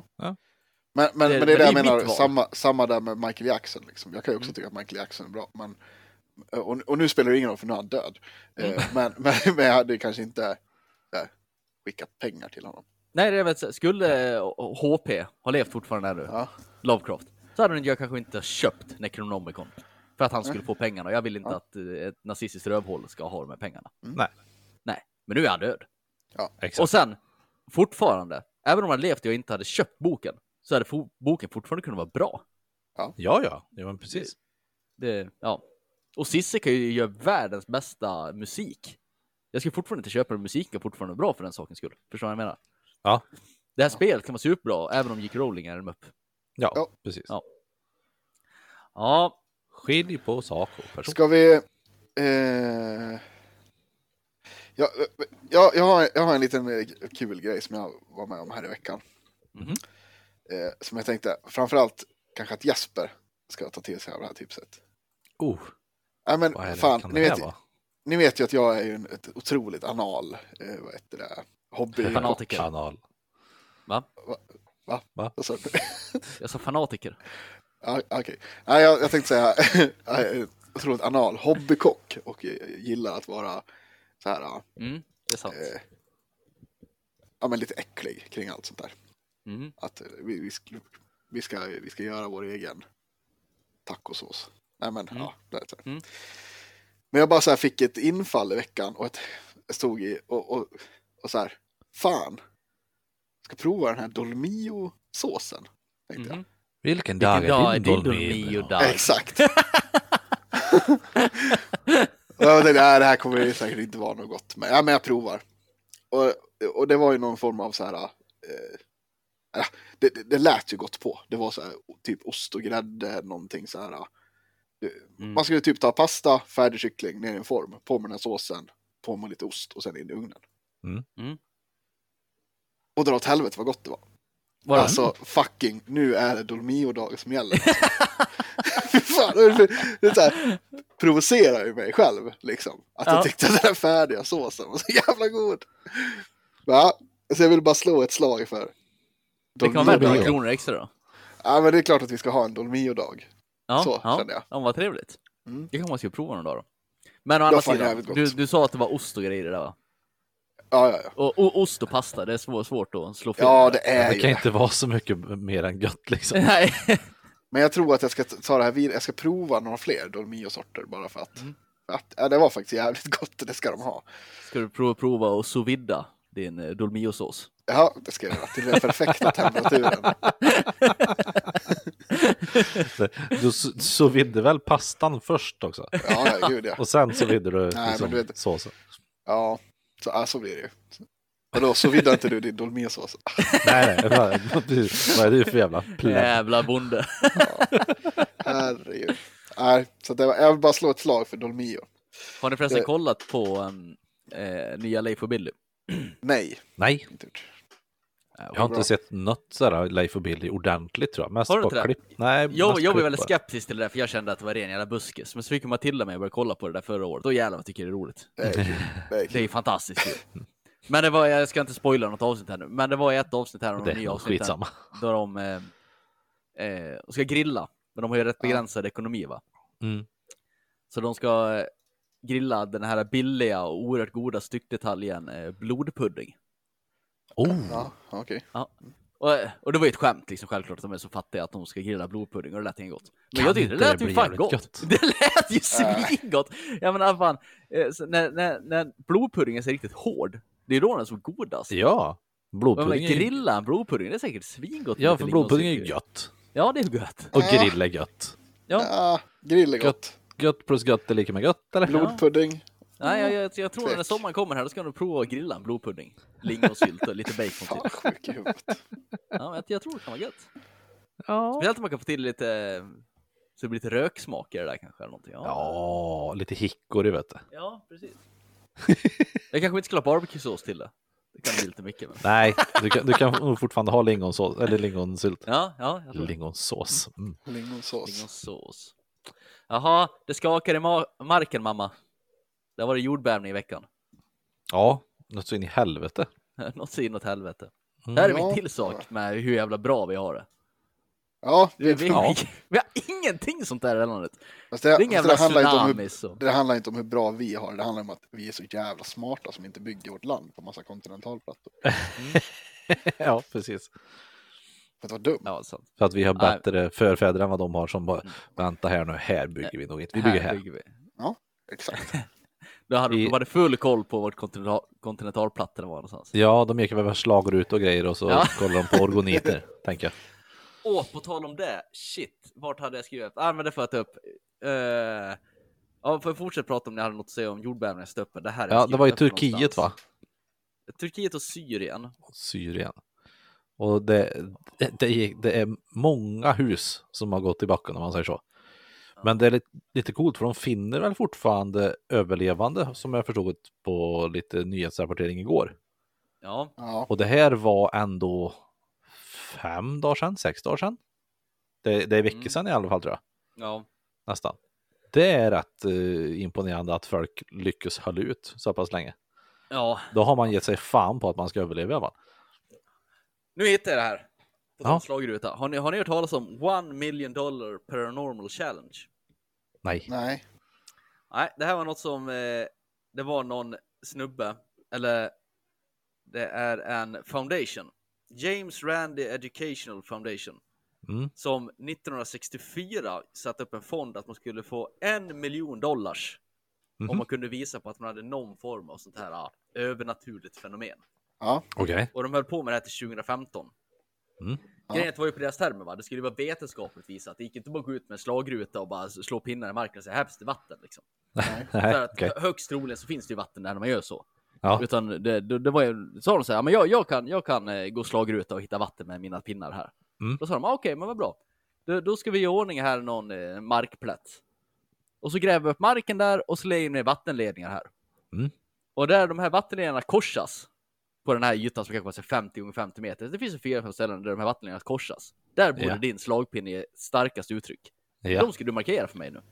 men, Det- men det är det jag menar, samma, samma där med Michael Jackson. Liksom. Jag kan ju också tycka att Michael Jackson är bra. Men, och, och nu spelar det ingen roll för nu är han död. Eh, men, men, men jag hade kanske inte eh, skickat pengar till honom. Nej, det så- skulle eh, HP ha levt fortfarande ännu, Ja. Lovecraft, så hade jag kanske inte köpt Necronomicon. För att han skulle få pengarna. Jag vill inte Ja. att eh, ett nazistiskt rövhål ska ha de här pengarna. Nej, Nej, men nu är han död. exakt. Och sen, fortfarande, även om han levt och jag inte hade köpt boken, så hade fo- boken fortfarande kunnat vara bra. Ja, ja, ja men precis. Det, ja. Och Cissi kan ju göra världens bästa musik. Jag skulle fortfarande inte köpa den, musiken är fortfarande bra för den sakens skull. Förstår du vad jag menar? Ja, Det här spelet kan vara superbra, även om J.K. Rowling är en upp. ja, Ja. precis. Ja. Ja, Skilj på sak och person. Ska vi... Eh... Ja, jag, jag, har, jag har en liten eh, kul grej som jag var med om här i veckan. Mhm. Eh, som jag tänkte, framförallt kanske att Jesper ska ta till sig av det här tipset. Oh, Nej men vad är det? fan, kan ni det här vet, vara? ni vet ju att jag är ju en, ett otroligt anal, eh, vad heter det, hobby... fanatiker. Kanal. Va? Va? Va? Du? Jag sa fanatiker. Ja, Okej. Nej, jag, jag tänkte säga, otroligt anal, hobbykock och gillar att vara så här, ja, Mm, det är sant. eh, ja men lite äcklig kring allt sånt där. Mm. Att eh, vi, vi, ska, vi, ska, vi ska göra vår egen tacosås. Nej men, ja. Det är. Mm. Men jag bara så här fick ett infall i veckan och ett, jag stod i och, och, och så här, fan, ska prova den här Dolmio-såsen. Tänkte jag. Vilken dag Vilken dag är är din din Dolmio? Dolmio-dag? Exakt. Jag tänkte, nej, det här kommer ju säkert inte vara något gott. Men, ja, men jag provar. Och, och det var ju någon form av så här. Eh, ja, det, det, det lät ju gott på. Det var så här, typ ost och grädde, någonting så här. eh, Mm. Man skulle typ ta pasta, färdig kyckling ner i en form, på med den här såsen, på med lite ost och sen in i ugnen. Mm. Mm. Och dra åt helvete vad gott det var. Var det? Alltså fucking, nu är det Dolmio-dag som gäller. Fan, det, det så här, provocerar ju mig själv liksom. Att Ja. jag tyckte att den färdiga såsen var så jävla god. Ja, så jag vill bara slå ett slag för det kan vara värt några kronor extra då. Ja, men det är klart att vi ska ha en Dolmio-dag. Ja, Så ja. känner jag. Ja, vad trevligt. Mm. Det kan man ska prova någon dag då. Men å andra sidan, du, du sa att det var ost och grejer där va? Ja, ja, ja. Och, och ost och pasta, det är svår, svårt att slå fel. Ja, det är Det ju kan det. inte vara så mycket mer än gött liksom. Nej. Men jag tror att jag ska ta det här vidare. Jag ska prova några fler Dolmio-sorter bara för att. Mm. för att ja, det var faktiskt jävligt gott, det ska de ha. Ska du prova, prova att sous vida din eh, Dolmio-sås? Ja, det ska jag göra till den perfekta temperaturen. Du vidde väl pastan först också? Ja, gud ja. Och sen så vidde du Nej, liksom men du vet- såsen. Ja, så, ja, så blir det ju. Och då så vidde inte du din Dolmio-sås? Nej, nej, vad, vad är det för jävla plem? Jävla bonde. Herregud. Nej, så det var, jag vill bara slå ett slag för Dolmio. Har ni förresten Det- kollat på um, eh, nya Leif och Billy? Nej, Nej, inte gjort. Jag har inte bra. sett något sådär Leif och Billy ordentligt tror jag. Mest Har du inte det? klipp. Nej, Jag, jag var klipp väldigt skeptisk till det där för jag kände att det var ren jävla buskis. Men så fick Matilda mig att börja kolla på det där förra året. Då jävlar vad tycker jag det är roligt. Det är kul. Det är Det är kul. ju fantastiskt kul. Men det var, jag ska inte spoila något avsnitt här nu, men det var ett avsnitt här, Det de är nya nog avsnitten, skitsamma. då de eh, eh, ska grilla. Men de har ju rätt begränsad ekonomi va? Mm. Så de ska eh, grilla den här billiga och oerhört goda styckdetaljen eh, blodpudding. Oh, Ja, okej. Och, eh, och det var ju ett skämt liksom självklart att de är så fattiga att de ska grilla blodpudding och det lät inget gott. Men Kan jag tyckte det lät det ju fan gott. gott? Det lät ju svingott! Jag menar fan, eh, när, när, när blodpuddingen är riktigt hård, det är då den är som godast. ja. Men Blodpudding är grilla en blodpudding, det är säkert svingott. Ja, för blodpudding är ju gött. Ja, det är gött. Och grill är gött. Ja. Ja, grill är gott. Gött plus gött är lika med gött, eller? Blodpudding. Nej, jag, jag, jag tror Tvek. när sommaren kommer här, då ska jag nog prova att grilla en blodpudding. Lingonsylt och lite bacon Fan till. sjuk i huvudet. Ja, jag, jag tror det kan vara gött. Ja. Speciellt om man kan få till lite, så det blir lite röksmak i det där kanske. Eller någonting. Ja. Ja, lite hickory vet du. ja, precis. jag kanske inte skulle ha barbecue-sås till det. Det kan bli lite mycket. Men... Nej, du kan, du kan nog fortfarande ha lingonsås, eller lingonsylt. Ja, ja, jag tror det. Lingonsås. Mm. Lingonsås. Lingonsås. Jaha, det skakar i ma- marken mamma. Det var det jordbävning i veckan. Ja, något så in i helvete. Något så inåt helvete. Mm. Det här är Ja. min till sak med hur jävla bra vi har det. Ja, Vi, det, vi, Ja. vi har ingenting sånt där i det här landet. fast det, Det fast det, handlar inte om hur, det handlar inte om hur bra vi har det. Det handlar om att vi är så jävla smarta som inte bygger vårt land på massa kontinentalplattor. ja, precis. För att vara dum. Ja, sant. För att vi har Nej. bättre förfäder än vad de har som bara, vänta här nu, här bygger vi nog inte. Vi bygger här. bygger vi. Exakt. Då hade, I- de hade full koll på vart kontinental, kontinentalplattorna var någonstans. Ja, de gick väl slagrutor och grejer och så Ja. kollar de på orgoniter, tänker jag. Åh, på tal om det, shit, vart hade jag skrivit? Ah, men det får jag ta upp. Uh, ja, får jag fortsätta prata om ni hade något att säga om jordbävningen i Stöppen? Det här är Ja, det var upp Turkiet va? någonstans. Turkiet och Syrien. Syrien. Och det, det, det, det är många hus som har gått i backen om man säger så. Men det är lite, lite coolt för de finner väl fortfarande överlevande som jag förstod på lite nyhetsrapportering igår. Ja. Och det här var ändå fem dagar sedan, sex dagar sedan. Det, det är veckor Mm. sedan i alla fall tror jag, ja, nästan. Det är rätt eh, imponerande att folk lyckas hålla ut så pass länge. ja. Då har man gett sig fan på att man ska överleva i alla fall. Nu hittar jag det här. På Ja. slagruta. Har ni, har ni hört talas om One Million Dollar Paranormal Challenge? Nej. Nej. Nej, det här var något som, eh, det var någon snubbe, eller det är en foundation. James Randi Educational Foundation. Mm. Som 1964 satte upp en fond att man skulle få en miljon dollars. Om Mhm. man kunde visa på att man hade någon form av sånt här övernaturligt fenomen. Ja. Okej. Och de höll på med det här till 2015. Mm. Grejen var ju på deras termer va, det skulle ju vara vetenskapligt visat. Det gick inte bara att gå ut med en slagruta och bara slå pinnar i marken och säga här finns det vatten liksom. Nej, För att okej. högst troligen så finns det ju vatten där när man gör så. Ja. Utan det, det, det var ju, sa de så här, men jag, jag kan, jag kan eh, gå slagruta och hitta vatten med mina pinnar här. Mm. Då sa de, okej, men vad bra. Då, då ska vi i ordning här någon eh, markplätt. Och så gräver vi upp marken där och så lägger vi ner vattenledningar här. Mm. Och där de här vattenledningarna korsas på den här ytan som kanske var så 50 gånger 50 meter. Det finns ju fyra fem ställen där de här vattenledningarna korsas. Där borde Ja. din slagpinne ge starkast uttryck. Ja. De ska du markera för mig nu.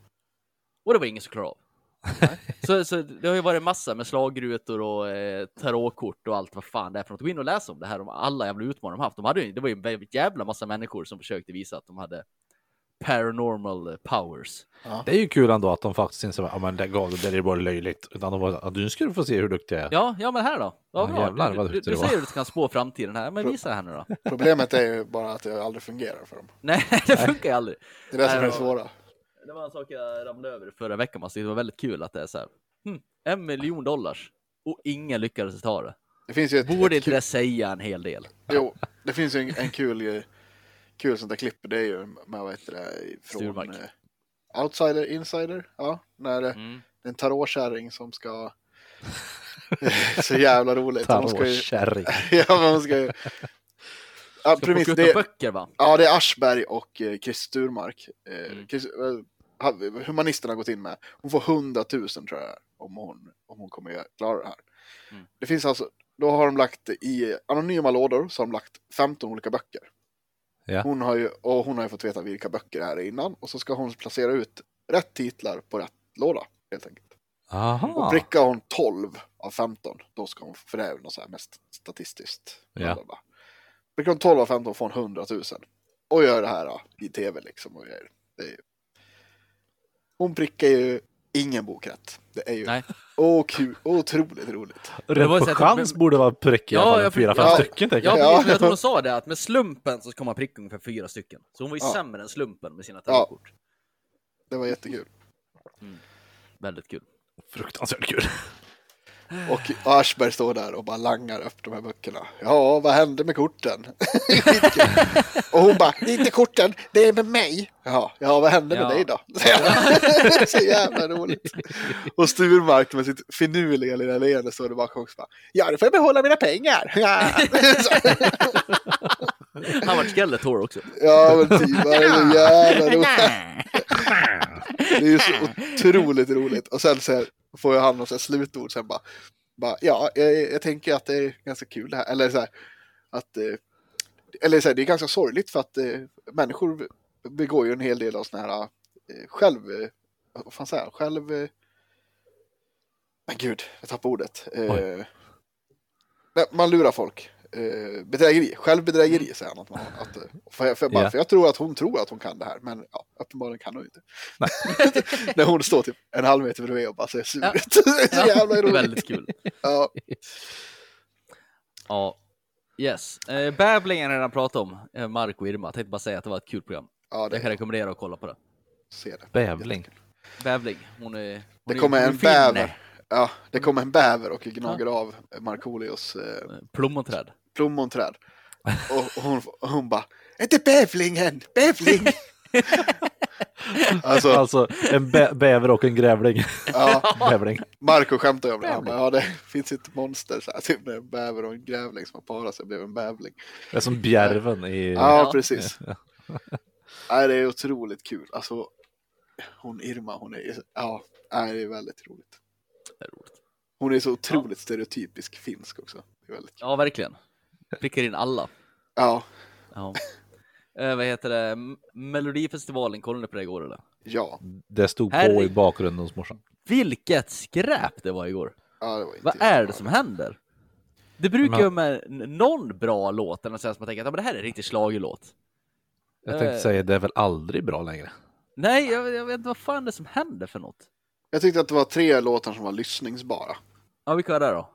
Och det var ingen som klarade av. så, så det har ju varit massa med slagrutor och eh, tarotkort och allt vad fan det är för något. Gå in och läs om det här om alla jävla utmaningar de haft. De hade ju, det var ju en jävla massa människor som försökte visa att de hade paranormal powers. Det är ju kul ändå att de faktiskt inte ja men lägg av, det där är bara löjligt. Utan de var, ja, nu ska du få se hur duktig jag är. Ja, ja men här då. Ja, Ja, bra. jävlar, du, vad du, du du säger att du kan spå framtiden här, men visa här nu då. Problemet är ju bara att det aldrig fungerar för dem. Nej, det funkar ju aldrig. Det är det som är det svåra. Det var en sak jag ramlade över förra veckan, man. så det var väldigt kul att det är så här. Hmm, en miljon dollars och ingen lyckades ta det. Det finns ju ett, Borde ett inte kul, det säga en hel del? jo, det finns ju en, en kul, eh, kul sånt där klipp. Det är ju med, vad heter det, från Sturmark. eh, Outsider, Insider. Ja, när det Mm. det är en tarotkärring som ska... så jävla roligt. Tarotkärring. ja, men hon ska ju... Ja, Ska plocka det, böcker va? ja, det är Aschberg och eh, Chris Sturmark. Eh, Mm. Chris, eh, humanisterna har gått in med. Hon får 100 000 tror jag om hon, om hon kommer att klara det här. Mm. Det finns alltså, då har de lagt i anonyma lådor så har de lagt 15 olika böcker. Ja. Hon har ju, och hon har ju fått veta vilka böcker det här är innan och så ska hon placera ut rätt titlar på rätt låda helt enkelt. Och Aha. prickar hon 12 av 15, då ska hon, för det är något så här mest statistiskt. Ja. Prickar hon 12 av 15 får hon 100 000. Och gör det här då, i tv liksom. Och gör, det är ju... Hon prickar ju ingen bok rätt. Det är ju Nej. Åh, kul, otroligt roligt. Rätt på chans men- borde vara prick i alla Ja, fall, fyra, fem ja. stycken tänker Ja, jag. Ja. men jag tror de sa det att med slumpen så kommer man pricka ungefär fyra stycken. Så hon var ju Ja. sämre än slumpen med sina Ja. tarotkort. Det var jättekul. Väldigt kul. Fruktansvärt kul. Och Aschberg står där och bara langar upp de här böckerna. Ja, vad hände med korten? Och hon bara, det är inte korten, det är med mig. Ja, ja vad hände med Ja. dig då? Så jävla roligt. Och Sturmark med sitt finurliga lilla leende står det bakom också bara, ja, då får jag behålla mina pengar. Ja, Han var Skeletor också. ja men typ, det är så jävla roligt. Det är ju så otroligt roligt. Och sen så här, får jag han något slutord sen bara, bara ja, jag, jag tänker att det är ganska kul det här. Eller så här, att, eh, eller så här, det är ganska sorgligt för att eh, människor begår ju en hel del av sådana här eh, själv, eh, vad fan säger själv, eh, men gud, jag tappade ordet. Eh, nej, man lurar folk. Eh, bedrägeri, självbedrägeri säger han. Att man, att, eh, för, jag- för, bara, Ja. för jag tror att hon tror att hon kan det här, men ja, uppenbarligen kan hon inte. När hon står typ en halv meter bredvid och bara ser sur Ja. ut. Det är så jävla roligt. Väldigt kul. Ja, Ja. Yes. Eh, Bävlingen har jag redan pratat om. Eh, Mark och Irma. Jag tänkte bara säga att det var ett kul program. Ja, det Jag kan rekommendera att kolla på det. ser det. Bävling. Bävling. Hon är... Hon Det är- kommer en bäver. Ja, det kommer en bäver och gnager av Markoolios eh, Plommonträd. Plommonträd. Och, och hon, och hon bara, inte bävlingen, bävling! alltså, Alltså en bä bäver och en grävling. ja, Bävling. Marco skämtar ju om det. Han bara, ja, det finns ett monster, så här, typ en bäver och en grävling som har parat sig blev en bävling. Det är som bjärven i... Ja, Ja. precis. Nej, det är otroligt kul. Alltså, hon Irma, hon är, ja, nej, det är väldigt roligt. Det är roligt. Hon är så otroligt stereotypisk finsk också. Det är väldigt kul. Ja, verkligen. Prickar in alla. Ja, Ja. Eh, vad heter det? Melodifestivalen, kollade ni på det igår eller? ja, Det stod på Herregud. i bakgrunden hos morsan. Vilket skräp det var igår! ja, det var inte Vad är det som händer? Det brukar Men- ju med n- någon bra låt, eller så som man tänker att ja, men det här är en riktig schlagerlåt. Jag tänkte Eh. säga, det är väl aldrig bra längre. Nej, jag, jag vet inte vad fan det är som händer för något. Jag tyckte att det var tre låtar som var lyssningsbara. Ja, vilka var det då?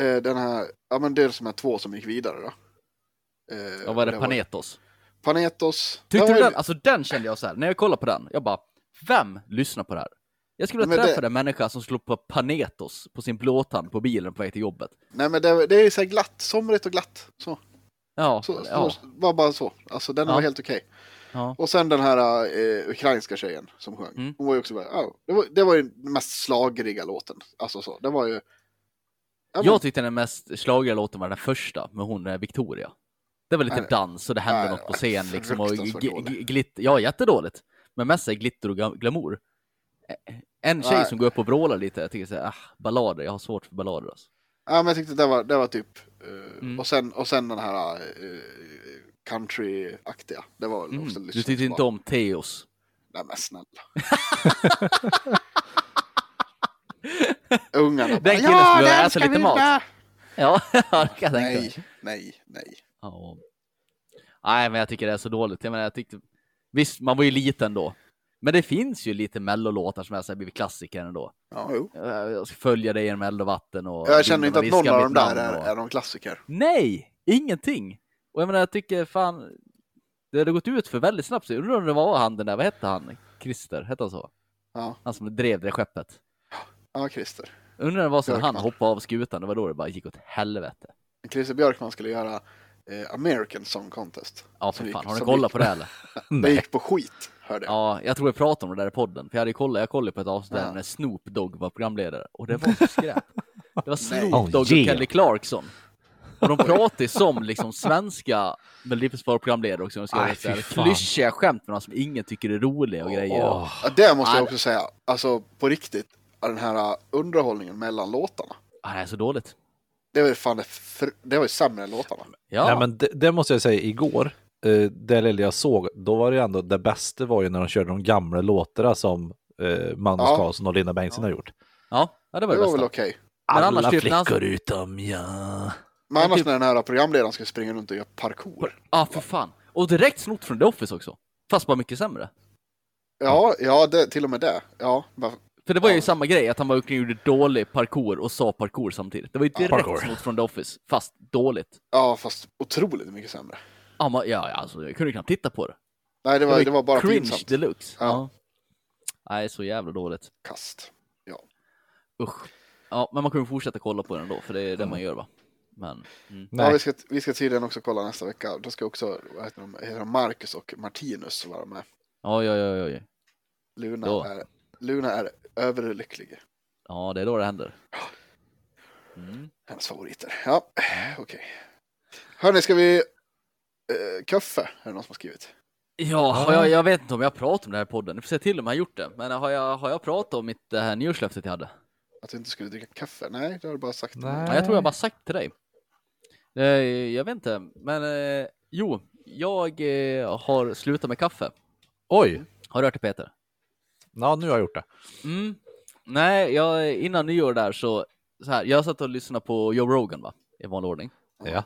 Eh, den här, ja men det är som är två som gick vidare då. Eh, Ja, var det var- Panetos? Panetos. Tyckte du det- den? Alltså den kände jag så här, när jag kollade på den, jag bara, vem lyssnar på det här? Jag skulle vilja Men det- träffa den människa som slog på Panetos på sin blåtand på bilen på väg till jobbet. Nej men det, det är så här glatt, somrigt och glatt. Så, Ja, så, ja, så var bara så. Alltså den Ja. var helt okej. ja. Och sen den här eh, ukrainska tjejen som sjöng. Mm. Hon var ju också bara, ja, det, var, det var ju den mest slagriga låten. Alltså så, det var ju... Men, Jag tyckte den mest schlagliga låten var den första med hon eh, Victoria. Det var lite Nej. dans och det hände Nej, något på scen liksom och glitter, ja jättedåligt. Men mest är glitter och gla- glamour. Eh, En tjej Nej. som går upp och vrålar lite, jag tycker såhär, ah, ballader, jag har svårt för ballader alltså. ja, men jag tyckte det var, det var typ... Eh, Mm. och, sen, och sen den här eh, country-aktiga. Det var väl Mm. också Du tyckte inte om Teos? Nej men snälla. Ungarna bara, Den killen skulle vilja äta lite mat." med." Ja, det kan jag tänka. Nej, nej, nej. Ja. Nej, men jag tycker det är så dåligt. Jag menar, jag tyckte... Visst, man var ju liten då. Men det finns ju lite mellolåtar som har blivit klassiker ändå. Ja, jo. Eh, Jag ska följa dig genom eld och vatten och... Jag känner inte att någon av dem mitt där är, och... är någon klassiker. Nej! Ingenting! Och jag menar, jag tycker fan... Det hade gått ut för väldigt snabbt. Jag undrar om det var han den där, vad hette han? Christer, hette han så? Ja, Han som drev det skeppet. Ja Christer. Undrar om det var så att han Björkman. hoppade av skutan, det var då det bara gick åt helvete. Christer Björkman skulle göra eh, American Song Contest. Ja, Som för gick- fan. Har ni som kollat gick- på det eller? Det gick på skit, hörde jag. Ja, jag tror jag pratade om det där i podden. För jag hade kollat, jag kollade på ett avsnitt Ja. där när Snoop Dogg var programledare. Och det var så skräp. Det var Snoop Oh, Dogg och yeah. Kelly Clarkson. Och de pratade som liksom svenska Melodifestivalprogramledare också. De ska Aj, klyschiga skämt med någon som ingen tycker är roliga och grejer. Åh. Ja, det måste Ja. jag också säga. Alltså på riktigt, den här uh, underhållningen mellan låtarna. Ah, det är så dåligt. Det var ju fan det, för, det var ju sämre än låtarna. Ja, Nej, men det, det måste jag säga igår, eh, det lilla jag såg, då var det ändå det bästa var ju när de körde de gamla låtarna som eh, Magnus Ja. Carlsson och Linda Bengtzing har gjort. ja, ja, det var Det det var väl okej. Men annars Alla typ när flickor utom jag. Men annars typ- när den här programledaren skulle springa runt och göra parkour. Ja, ah, för fan. Och direkt snott från The Office också. Fast bara mycket sämre. Ja, ja det, till och med det. Ja, För det var ju samma grej, att han var och gjorde dålig parkour och sa parkour samtidigt. Det var ju direkt snott från The Office, fast dåligt. ja fast otroligt mycket sämre. Ja, man, ja, alltså, jag kunde knappt titta på det. Nej, det var, det var bara cringe pinsamt. deluxe. Ja. Ja. Nej, så jävla dåligt. Kast. Ja. Usch. Ja, men man kommer fortsätta kolla på den då, för det är det man gör va. Men, mm. Ja, Nej, vi, ska, vi ska tydligen också kolla nästa vecka. Då ska också vad heter de, heter de Marcus och Martinus vara med. ja, ja, ja, ja. Luna, Då. är, Luna är överlycklig. Ja, det är då det händer. Mm. Hennes favoriter. Ja, okej. Hörni, ska vi... Uh, kaffe, är det någon som har skrivit. Ja, har jag, jag vet inte om jag har pratat om det här i podden. Ni får se till om jag har gjort det. Men har jag, har jag pratat om mitt det här nyårslöftet jag hade? Att du inte skulle dricka kaffe? Nej, det har du bara sagt. Nej. Ja, jag tror jag bara sagt till dig. Eh, jag vet inte, men eh, jo, jag eh, har slutat med kaffe. oj, Har du hört det Peter? Ja nu har jag gjort det. Mm. Nej, jag, innan nyår där så, så här, jag satt och lyssnade på Joe Rogan va, i vanlig ordning. Ja.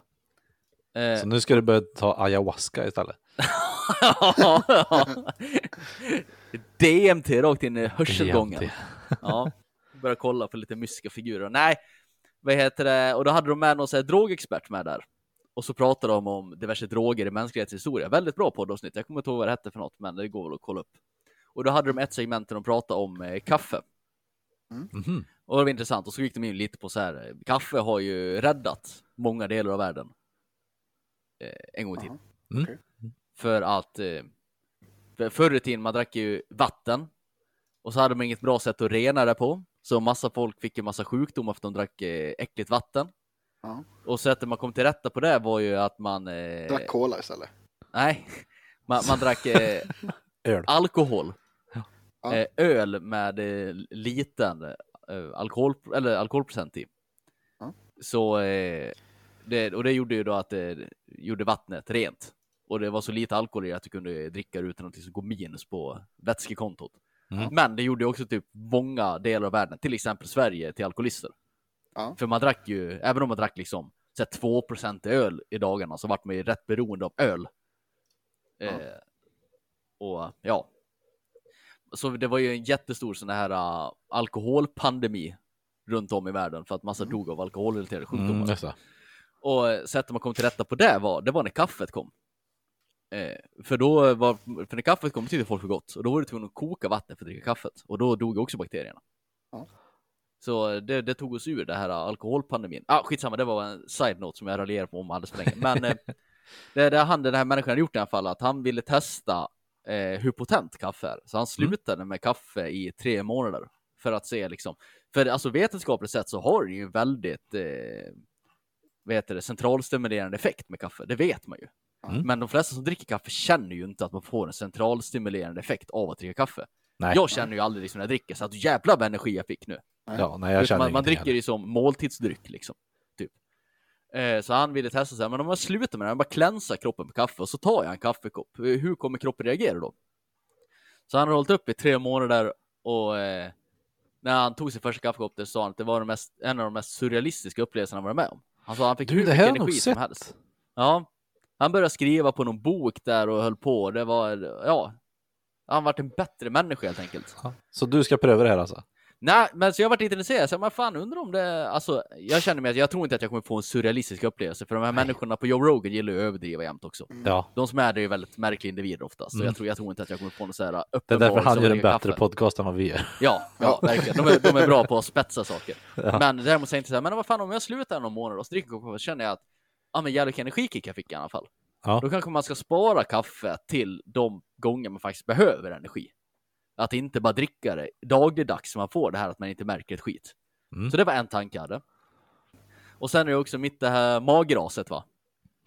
Eh, Så nu ska du börja ta ayahuasca istället. DMT rakt in i hörselgången. DMT. Ja, börja kolla på lite mystiska figurer. Nej, vad heter det? Och då hade de med någon så här drogexpert med där. och så pratar de om diverse droger i mänsklighetens historia. Väldigt bra poddavsnitt. Jag kommer inte ihåg vad det hette för något, men det går väl att kolla upp. Och då hade de ett segment där de pratade om eh, kaffe. Mhm. Och det var intressant. Och så gick de in lite på så här. eh, Kaffe har ju räddat många delar av världen. Eh, en gång i tiden. Mm. Okej. För att eh, för förr i tiden man drack ju vatten. Och så hade man inget bra sätt att rena det på. Så massa folk fick en massa sjukdomar för att de drack eh, äckligt vatten. Ja. Och sättet man kom till rätta på det var ju att man... Eh, Drack cola istället. Nej, man, man drack eh, Öl. alkohol. Ja. Eh, öl med eh, liten eh, alkohol, eller alkoholprocent i. Ja. Så, eh, det, och det gjorde ju då att det gjorde vattnet rent. Och det var så lite alkohol i att du kunde dricka utan att det skulle gå minus på vätskekontot. Mm. Men det gjorde också typ många delar av världen, till exempel Sverige, till alkoholister. Ja. För man drack ju, även om man drack liksom så här 2% öl i dagarna så vart man ju rätt beroende av öl. Eh, och ja. Så det var ju en jättestor sån här uh, alkoholpandemi runt om i världen för att massa dog av alkoholrelaterade sjukdomar. Mm, just det. Och eh, sättet man kom till rätta på det var, det var när kaffet kom. Eh, för då var, för när kaffet kom tyckte folk för gott och då var det tvungen att koka vatten för att dricka kaffet och då dog också bakterierna. Ja. Så det, det tog oss ur det här alkoholpandemin. Ah, skitsamma, det var en side-note som jag raljerar på om alldeles för länge. Men eh, det, det han, den här människan hade gjort i alla fall, att han ville testa eh, hur potent kaffe är. Så han slutade med kaffe i tre månader för att se liksom. För alltså vetenskapligt sett så har det ju väldigt eh, vad heter det, centralstimulerande effekt med kaffe. Det vet man ju. Mm. Men de flesta som dricker kaffe känner ju inte att man får en centralstimulerande effekt av att dricka kaffe. Nej. Jag känner ju aldrig liksom när jag dricker så att jävla vad energi jag fick nu. Ja, nej, jag känner man, man dricker det som måltidsdryck liksom. Eh, så han ville testa här, men om jag slutar med det, jag bara klänsa kroppen på kaffe och så tar jag en kaffekopp. Eh, Hur kommer kroppen reagera då? Så han har hållit upp i tre månader och eh, när han tog sin första kaffekopp där sa han att det var mest, en av de mest surrealistiska upplevelserna han varit med om. Han sa att han fick Du, hur mycket energi som helst. Ja, han började skriva på någon bok där och höll på. Det var, ja, han vart en bättre människa helt enkelt. Så du ska pröva det här alltså? Nej, men så jag varit intresserad, så jag, men fan undrar om det, alltså, jag känner mig att jag tror inte att jag kommer få en surrealistisk upplevelse, för de här människorna på Joe Rogan gillar ju att överdriva jämt också. Ja. De som är det är ju väldigt märkliga individer oftast, så Mm. jag tror, jag tror inte att jag kommer få någon så här Det är därför han gör en bättre kaffe. podcast än vad vi gör. Ja, ja, verkligen. De är, de är bra på att spetsa saker. Ja. Men däremot säger jag inte så här, men vad fan om jag slutar någon månad och så dricker kaffe, så känner jag att, ja men vilken energikick jag fick i alla fall. Ja. Då kanske man ska spara kaffe till de gånger man faktiskt behöver energi. Att inte bara dricka det dagligdags man får det här att man inte märker ett skit. Mm. Så det var en tanke jag hade. Och sen är det också mitt det här magraset va.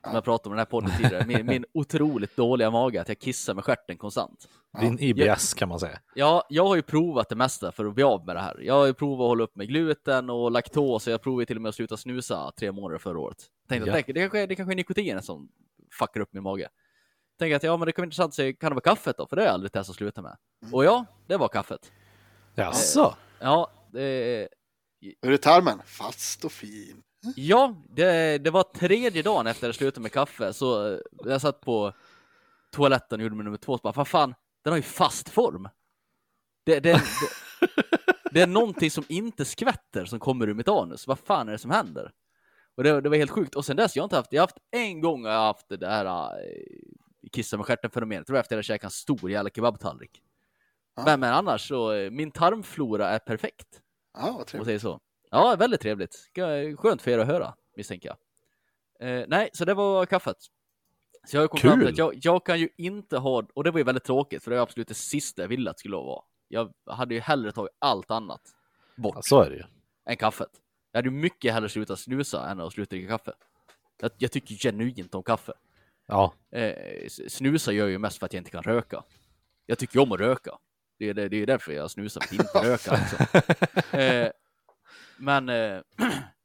Som jag pratade om den här podden tidigare. Min, min otroligt dåliga mage, att jag kissar med stjärten konstant. Din IBS kan man säga. Ja, jag har ju provat det mesta för att bli av med det här. Jag har ju provat att hålla upp med gluten och laktos och jag provade till och med att sluta snusa tre månader förra året. Tänkte Ja. att det, det, kanske, det kanske är nikotinen som fuckar upp min mage. Tänkte att ja, men det kan vara intressant att se, kan det vara kaffet då? För det har jag aldrig testat att sluta med. Och ja, det var kaffet. Jaså? Ja, det, Hur är tarmen? Fast och fin. ja det, det var tredje dagen efter jag slutade med kaffe, så eh, jag satt på toaletten och gjorde min nummer två, så bara, vad fan, den har ju fast form. Det, det, det, det är någonting som inte skvätter som kommer ur mitt anus. Vad fan är det som händer? Och det, det var helt sjukt. Och sen dess, jag har inte haft, jag har haft en gång har jag haft det här äh, kissa med stjärten fenomenet. Det var efter att jag käkade en stor jävla kebabtallrik. Ja. Men, men annars så, eh, min tarmflora är perfekt. Ja, vad trevligt. säger så. Ja, väldigt trevligt. Skönt för er att höra, misstänker jag. Eh, nej, så det var kaffet. Så jag kom fram till att jag, jag kan ju inte ha, och det var ju väldigt tråkigt, för det var absolut det sista jag ville att det skulle vara. Jag hade ju hellre tagit allt annat bort Ja, så är det ju. än kaffet. Jag hade ju mycket hellre slutat snusa än att sluta dricka kaffe. Jag, jag tycker genuint om kaffe. Ja, Eh, s- snusa gör jag ju mest för att jag inte kan röka. Jag tycker ju om att röka. Det är, det, det är därför jag snusar, för att inte röka. Liksom. Eh, men eh,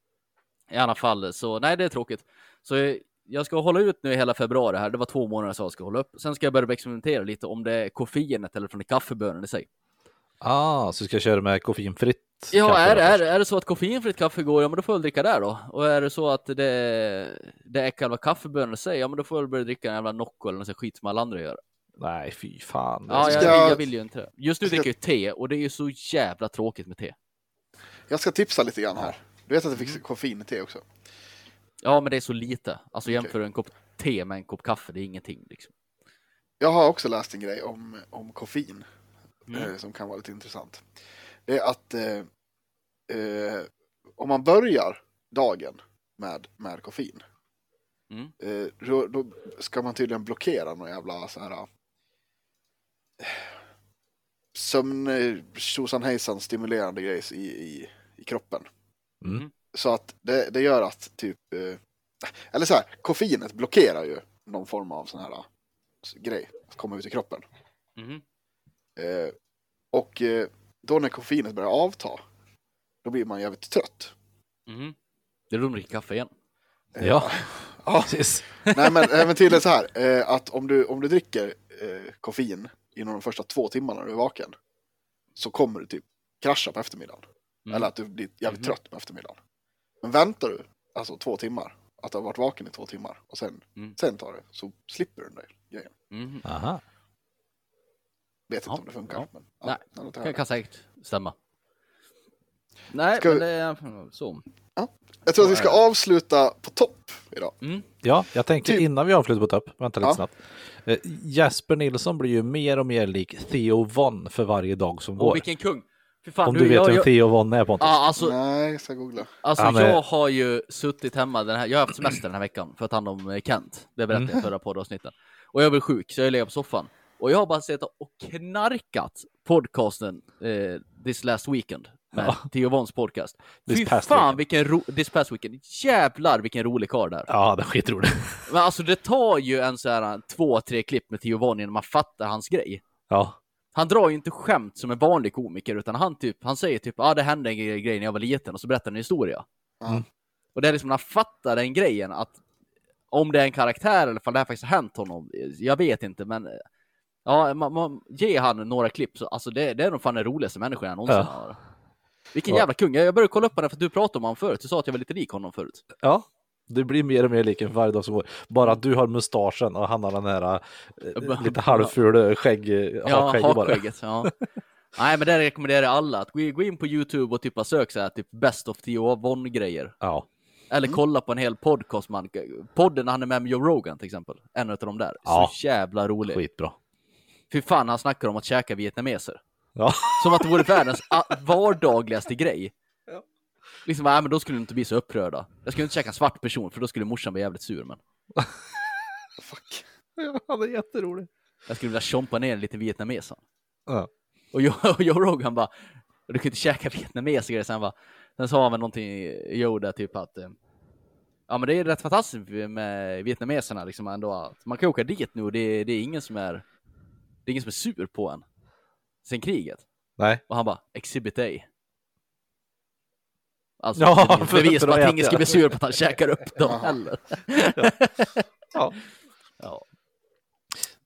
i alla fall, så nej, det är tråkigt. Så eh, jag ska hålla ut nu hela februari här. Det var två månader så jag ska hålla upp. Sen ska jag börja experimentera lite om det är koffeinet eller från kaffebönan i sig. Ah, så ska jag köra med koffeinfritt Ja, kaffe är, då är, är det så att koffeinfritt kaffe går, ja men då får jag väl dricka där då. Och är det så att det, det är själva kaffebönan i sig, ja men då får jag väl börja dricka en jävla Nocco eller något skit som alla andra gör. Nej, fy fan. Ja, jag, jag- jag vill ju inte det. Just nu Ska- dricker jag te och det är ju så jävla tråkigt med te. Jag ska tipsa lite grann här. Du vet att det finns koffein i te också. Ja, men det är så lite. Alltså jämför en kopp te med en kopp kaffe, det är ingenting liksom. Jag har också läst en grej om, om koffein Mm. eh, som kan vara lite intressant. Det är att eh, eh, om man börjar dagen med, med koffein Mm. eh, då, då ska man tydligen blockera någon jävla så här sömn, tjosan hejsan stimulerande grejs i, i, i kroppen. Mm. Så att det, det gör att typ, eh, eller så här, koffeinet blockerar ju någon form av sån här grej att komma ut i kroppen. Mhm. Eh, och eh, då när koffeinet börjar avta, då blir man jävligt trött. Mhm. Det är då de dricker kaffe igen. Eh, Ja, ja. precis. Nej men, men tydligen så här, att om du, om du dricker eh, koffein inom de första två timmarna när du är vaken, så kommer du typ krascha på eftermiddagen. Mm. Eller att du blir jävligt Mhm. trött på eftermiddagen. Men väntar du, alltså två timmar, att du har varit vaken i två timmar och sen, Mm. sen tar det, så slipper du den där grejen. Mhm. Aha. Vet inte Ja, om det funkar. ja. Men, Nej, jag låter Kan, säkert stämma. Nej, Ska men vi- det är så. Jag tror att vi ska avsluta på topp idag. Mm. Ja, jag tänker Typ. innan vi avslutar på topp, vänta lite Ja. snabbt. Eh, Jesper Nilsson blir ju mer och mer lik Theo Von för varje dag som Och går. vilken kung! Fan, Om du vet jag, vem jag, Theo Von är Pontus. Ja, alltså, Nej, jag ska googla. alltså är- jag har ju suttit hemma, den här, jag har haft semester den här veckan för att ta hand om Kent. Det berättade jag i förra poddavsnittet. Och jag blev sjuk, så jag legat på soffan. Och jag har bara suttit och knarkat podcasten eh, This Last Weekend med Theo Vons podcast. This Fy past fan weekend. vilken ro- This Past Weekend, jävlar vilken rolig karl där. Ja, det är skitroligt. Men alltså det tar ju en så här två, tre klipp med Theo Von innan man fattar hans grej. Ja, Han drar ju inte skämt som en vanlig komiker, utan han, typ, han säger typ ja ah, det hände en grej grej när jag var liten och så berättar han en historia. Mm. Och det är liksom, han fattar den grejen att om det är en karaktär eller om det här faktiskt har hänt honom, jag vet inte, men eh, ja, man, man, ge han några klipp, så, alltså det, det är nog fan den roligaste människan jag någonsin Ja. har. Vilken Ja. jävla kung, jag jag började kolla upp honom för att du pratade om honom förut, du sa att jag var lite lik honom förut. ja. Det blir mer och mer lik en för varje dag som går. Bara att du har mustaschen och han har den här eh, lite halvfula skägg, Ja, hakskägg bara. hakskägget. Ja. Nej, men det rekommenderar jag alla att gå in- på Youtube och typ bara sök så här, typ Best of Theo Von grejer. Ja, Eller kolla på en hel podcast man. Podden när han är med med Joe Rogan till exempel. En av dem där. Ja. Så jävla rolig. skitbra. Fy fan, han snackar om att käka vietnameser. Ja. Som att det vore världens vardagligaste grej. Liksom, nej men då skulle du inte bli så upprörda. Jag skulle inte käka en svart person för då skulle morsan bli jävligt sur. Men Fuck. Han är jätterolig. jag skulle vilja tjompa ner lite vietnameser. Ja. Och Joe, och Joe Rogan bara, du kan inte käka vietnameser. Sen, bara, sen sa han väl någonting, Joe där typ att, eh, ja men det är rätt fantastiskt med vietnameserna liksom ändå. Att man kan åka dit nu och det, det är ingen som är, det är ingen som är sur på en. Sen kriget. Nej. Och han bara, Exhibit A. Alltså, Ja, det är för- bevis på att ingen ska bli sur på att han käkar upp dem heller. Ja. ja.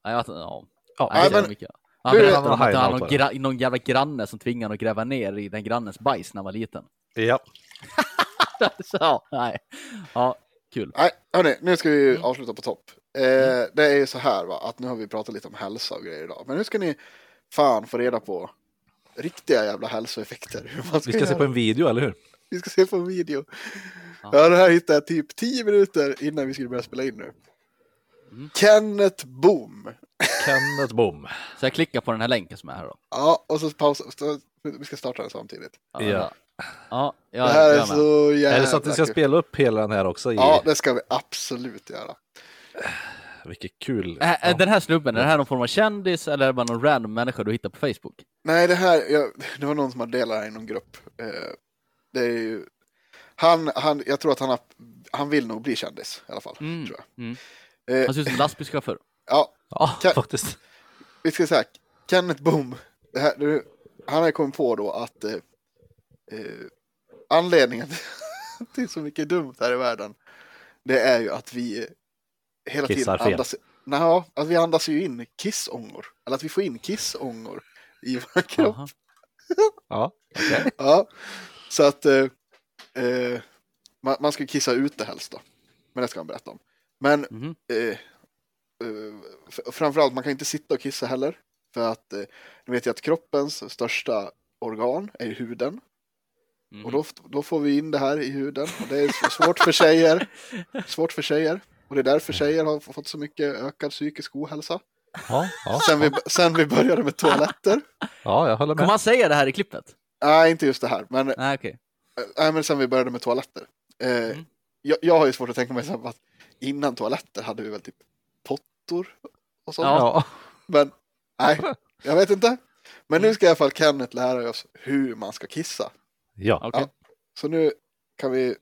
Nej, jag, ja. Ja, Nej, det är men- mycket. Han berättade om Han att det var var någon, någon jävla granne som tvingade honom att gräva ner i den grannens bajs när han var liten. Ja. Så, ja, nej. Ja, kul. Nej, hörni, nu ska vi Mm. avsluta på topp. Eh, det är ju så här va, att nu har vi pratat lite om hälsa och grejer idag. Men nu ska ni fan få reda på riktiga jävla hälsoeffekter. Hur man Vi ska se göra. på en video, eller hur? Vi ska se på en video. Ja, det här hittade jag typ 10 minuter innan vi skulle börja spela in nu. Mm. Kenneth Boom. Kenneth Boom. Så jag klickar på den här länken som är här då. Ja, och så pausa. så- Vi ska starta den samtidigt. Ja. Ja. Ja, ja, det här är jag så jävla Är det så att vi ska spela upp hela den här också? I... Ja, det ska vi absolut göra. Vilket kul. Ä- Ja. Den här snubben, är det här någon form av kändis eller är det bara någon random människa du hittar på Facebook? Nej, det här, jag, det var någon som har delat det här i någon grupp. Eh, det är ju, han, han, jag tror att han, har, han vill nog bli kändis i alla fall. Mm. Tror jag. Mm. Eh, Han ser ut som en lastbilschaufför. ja, Ja, Kan- faktiskt. vi ska säga Kenneth Boom. Det här, han har kommit på då att eh, eh, anledningen till så mycket dumt här i världen, det är ju att vi hela Kissar tiden fel. andas, nej, att vi andas ju in kissångor. Eller att vi får in kissångor i vår kropp. Jaha. Ja. Ja, så att eh, eh, man, man ska kissa ute helst då. Men det ska man berätta om. Men Mhm. eh, eh, framförallt, man kan inte sitta och kissa heller. För att eh, ni vet ju att kroppens största organ är huden. Mhm. Och då, då får vi in det här i huden. Och det är svårt för tjejer. Svårt för tjejer. Och det är därför tjejer har fått så mycket ökad psykisk ohälsa. Ja, ja, Sen vi, sen vi började med toaletter. ja jag håller Kommer med. han säga det här i klippet? Nej, inte just det här. Men, Nej, okej. nej, men sen vi började med toaletter. Eh, Mm. jag, jag har ju svårt att tänka mig att innan toaletter hade vi väl typ pottor och sånt. Ja. Men nej, jag vet inte. Men nu ska i alla fall Kenneth lära oss hur man ska kissa. Ja. Okej. Ja. Så nu kan vi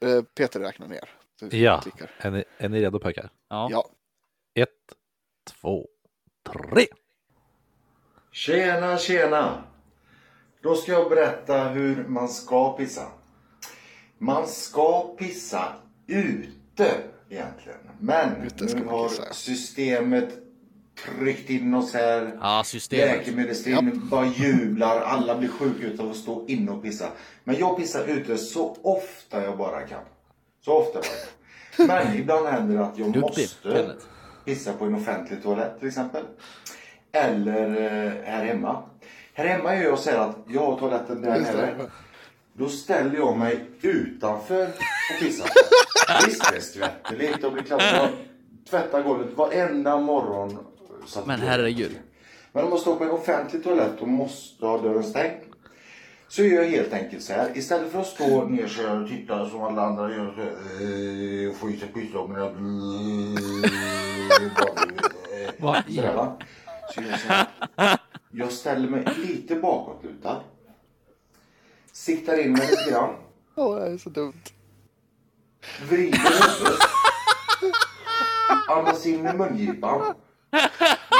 eh, Peter räkna ner. Ja. klickar. Är, ni, är ni redo pojkar? Ja. Ja. Ett, två, tre. Tjena, tjena! Då ska jag berätta hur man ska pissa. Man ska pissa ute egentligen. Men Ute ska nu har systemet tryckt in oss här. Ja, systemet. Läkemedelsindustrin bara jublar. Alla blir sjuka utav att stå inne och pissa. Men jag pissar ute så ofta jag bara kan. Så ofta bara kan. Men ibland händer det att jag måste pissa på en offentlig toalett till exempel. Eller eh, här hemma. Här hemma gör jag så här att jag har toaletten där det. nere. Då ställer jag mig utanför och pissar. Visst det skvätter lite och blir klart. Jag tvättar golvet varenda morgon. Så att Men det- herregud. men om man står på en offentlig toalett och måste ha dörren stängd. Så gör jag helt enkelt så här. Istället för att stå nerkörd och titta som alla andra gör. så eh, Och få i sig i- Sådär va. Så gör jag så här. Jag ställer mig lite bakåtlutad. Siktar in mig lite grann. Åh, det är så dumt. Vrider huvudet. Andas in i mungipan.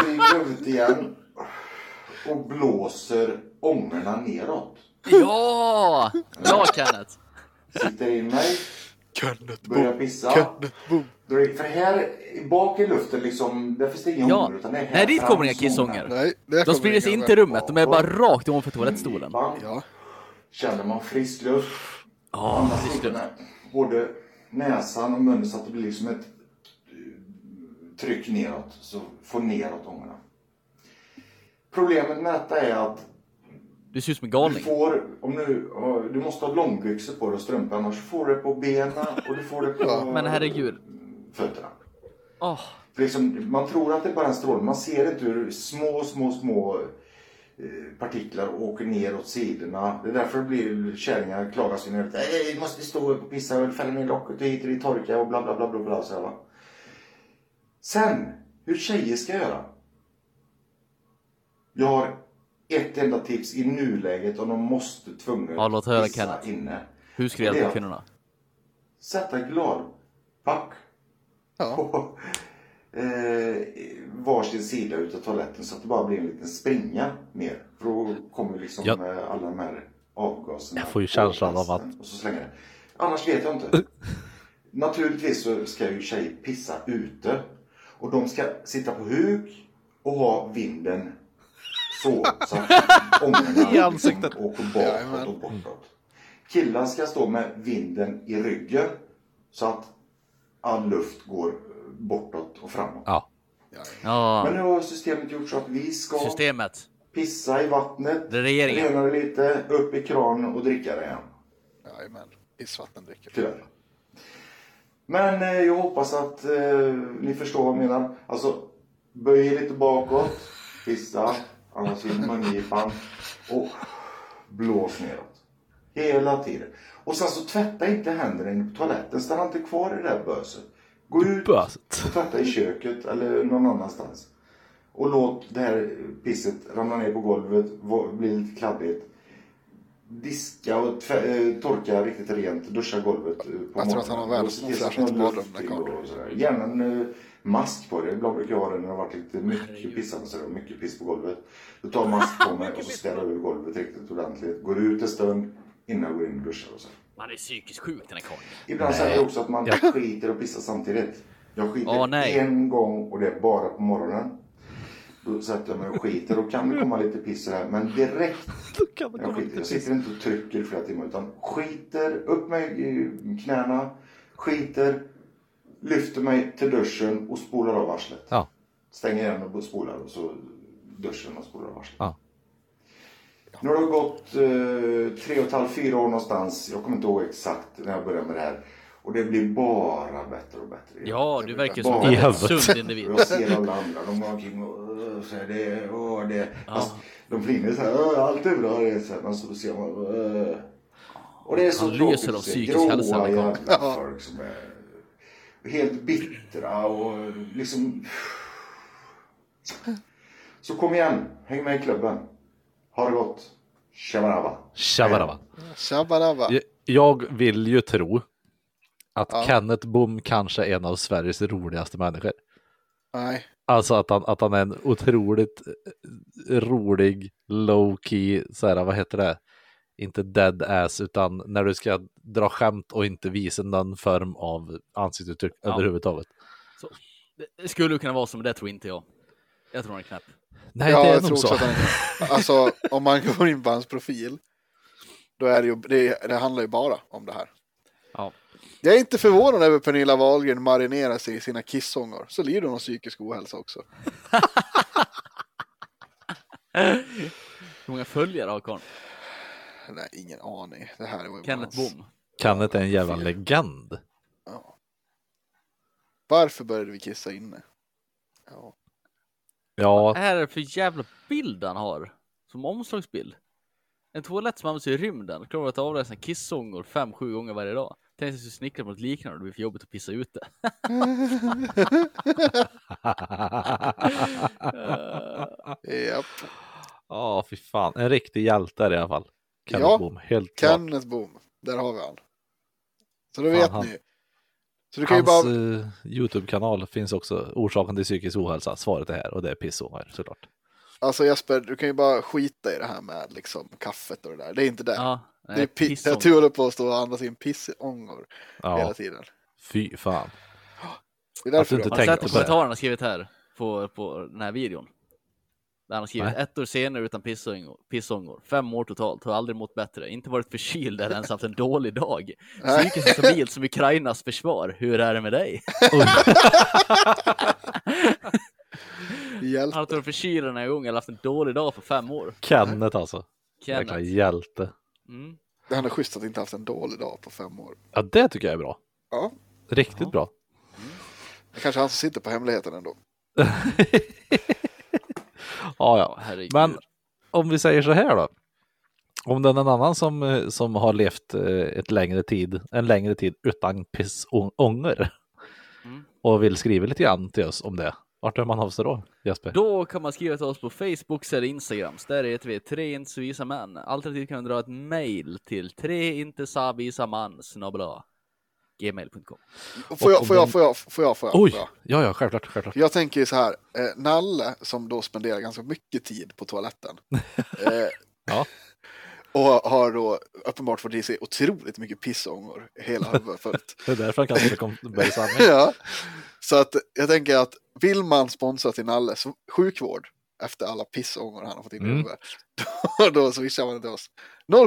Vrider huvudet igen. Och blåser ångorna neråt. Ja! Ja, Kenneth. Siktar in mig. Kenneth Börjar pissa. Kenneth Boom. För här bak i luften liksom, där finns det inga Ja. ångor. Utan det är här Nej, dit kommer inga ångorna. Nej, De sprider sig inga in till väl. rummet. De är bara rakt ovanför toalettstolen. Ja, Känner man frisk luft. Ja, frisk luft. Både näsan och munnen så att det blir liksom ett eh, tryck neråt. Så får neråt ångorna. Problemet med detta är att Du ser ut som en du galning. får, om du, du måste ha långbyxor på dig och strumpor annars får du det på benen och du får det på Men herregud. fötterna. För liksom, man tror att det är bara en stråle, man ser inte hur små, små, små eh, partiklar åker ner åt sidorna. Det är därför det blir kärringar klagar sig ner. "Nej, måste stå upp och pissa och fälla ner locket och hit och dit torka och bla bla bla bla bla. Så här? Sen, hur tjejer ska göra. Jag har ett enda tips i nuläget om de måste tvunget Ja, låt höra, pissa Kenneth. inne. hur ska du hjälpa kvinnorna? Sätta gladpack Ja. på eh, varsin sida utav toaletten så att det bara blir en liten springa ner. För då kommer liksom Ja. eh, alla de här avgaserna. Jag får ju känslan av plasten Och så slänger det. Annars vet jag inte. Naturligtvis så ska ju tjejer pissa ute. Och de ska sitta på huk och ha vinden så. Så ångorna I ansiktet. åker bakåt och bortåt. Killar ska stå med vinden i ryggen. Så att all luft går bortåt och framåt. Ja. Men Ja, nu har systemet gjort så att vi ska systemet. pissa i vattnet. Det är regeringen. Rena det lite, upp i kranen och dricka det igen. Jajamän. Pissvatten dricker vi. Tyvärr. Men eh, jag hoppas att eh, ni förstår vad jag menar. Alltså, böj er lite bakåt, pissa, andas in mungipan och blås neråt. Hela tiden. Och sen så tvätta inte händerna inne på toaletten. Stanna inte kvar i det där böset. Gå ut Böset. och tvätta i köket eller någon annanstans. Och låt det här pisset ramla ner på golvet, bli lite kladdigt. Diska och tvä- eh, torka riktigt rent, duscha golvet eh, på Jag tror att han har morgonen. världens luft badrum, sådär. Gärna en eh, mask på det. Ibland brukar jag ha det när det har varit lite mycket pissande sådär, mycket piss på golvet. Då tar jag mask på mig och så ställer jag över golvet riktigt ordentligt. Går ut en stund innan jag går in och duschar och så. Man är psykiskt sjuk den här karln. Ibland säger jag också att man Ja. skiter och pissar samtidigt. Jag skiter Åh, nej. en gång och det är bara på morgonen. Då sätter jag mig och skiter. Då kan det komma lite piss här. Men direkt kan det jag komma skiter. lite Jag sitter inte och trycker i flera timmar. Utan skiter, upp med i knäna, skiter, lyfter mig till duschen och spolar av arslet. Ja. Stänger igen och spolar och så duschen och spolar av arslet. Ja. Nu har det gått eh, tre och ett halvt, fyra år någonstans. Jag kommer inte ihåg exakt när jag började med det här. Och det blir bara bättre och bättre. Ja, Det du verkar som bara en I väldigt huvudet. sund individ. Och jag ser alla andra, de går omkring och här, det, oh, det. Fast de flinar så här, allt är bra. Det är så här, men så ser man. Och det är så Han tråkigt lyser av att se psykisk gråa hälsa, Karl. jävla folk som är helt bittra och liksom. Så kom igen, häng med i klubben. Ha det gott. Shabaraba. Shabaraba. Shabba Jag- vill ju tro att Ja. Kenneth Bom kanske är en av Sveriges roligaste människor. Nej. Alltså att han, att han är en otroligt rolig, low key, så här, vad heter det? Inte dead ass, utan när du ska dra skämt och inte visa någon form av ansiktsuttryck Ja. överhuvudtaget. Det- Det skulle kunna vara som det tror inte jag. Jag tror han är knäpp. Nej, ja, det är jag nog tror så. att han Alltså, om man går in på hans profil, då är det ju, det, det handlar ju bara om det här. Ja. Jag är inte förvånad över Pernilla Wahlgren marinerar sig i sina kissångor. Så lider hon av psykisk ohälsa också. Hur många följare har karln? Nej, ingen aning. Det här var ju Kenneth hans- Bom. Kenneth är en jävla legend. Ja. Varför började vi kissa inne? Ja. Ja, Vad är det för jävla bild han har? Som omslagsbild. En toalett som används i rymden. Klarar att avläsa kissångor fem, sju gånger varje dag. Tänk att jag skulle snickra på något liknande och det blir för jobbigt att pissa ute. Japp. ja, fy fan. En riktig hjälte det i alla fall. Kenneth Ja, Bom, helt klart. Kenneth Boom. Där har vi han. Så då Fan, vet han- ni. Så du kan Hans bara... eh, YouTube-kanal finns också orsaken till psykisk ohälsa. Svaret är här och det är pissånger såklart. Alltså Jesper, du kan ju bara skita i det här med liksom kaffet och det där. Det är inte det. Ja, det är nej, pi- pissångor. jag tror håller på att stå och andas in pissångor hela Ja, tiden. fy fan. Det är därför Att du inte du tänkte sett på det. har skrivit här på, på den här videon? Där han har skrivit Nej. ett år senare utan pissångor, pissångor, fem år totalt, har aldrig mått bättre, inte varit förkyld eller ens haft en dålig dag. Psykiskt stabilt som Ukrainas försvar, hur är det med dig? Hjälp. Han har inte varit förkyld den här gången eller haft en dålig dag på fem år. Kenneth alltså. Jäkla Kenneth. hjälte. Mm. Det är schysst att inte haft en dålig dag på fem år. Ja, det tycker jag är bra. Ja, Riktigt Ja. bra. det kanske han som sitter på hemligheten ändå. Ja, ja. Herregud. Men om vi säger så här då. Om det är någon annan som, eh, som har levt eh, ett längre tid, en längre tid utan pissånger Mm. och vill skriva lite grann till oss om det. Vart hör man av sig då, Jesper? Då kan man skriva till oss på Facebook eller Instagram. Där heter vi tre inte så visa män. Alternativt kan man dra ett mail till tre inte så visa man snabel-a gmail.com. Får jag, får jag, får jag, får jag, får jag? Oj, Får jag? ja, ja, självklart, självklart. Jag tänker ju så här, eh, Nalle som då spenderar ganska mycket tid på toaletten. Eh, Ja. Och har då uppenbart fått i sig otroligt mycket pissångor, hela huvudet fullt. Det är därför han kallar sig Kompberg sanning. ja. Så att jag tänker att vill man sponsra till Nalles sjukvård efter alla pissångor han har fått in i Mm. huvudet, då, då swishar man till oss.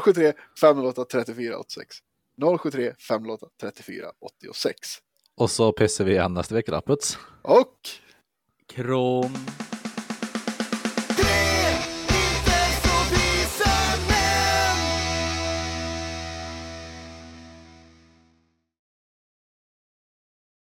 073 508 34 86. 073 508 34 86. Och så pissar vi igen nästa vecka, då. Puts! Och Krom.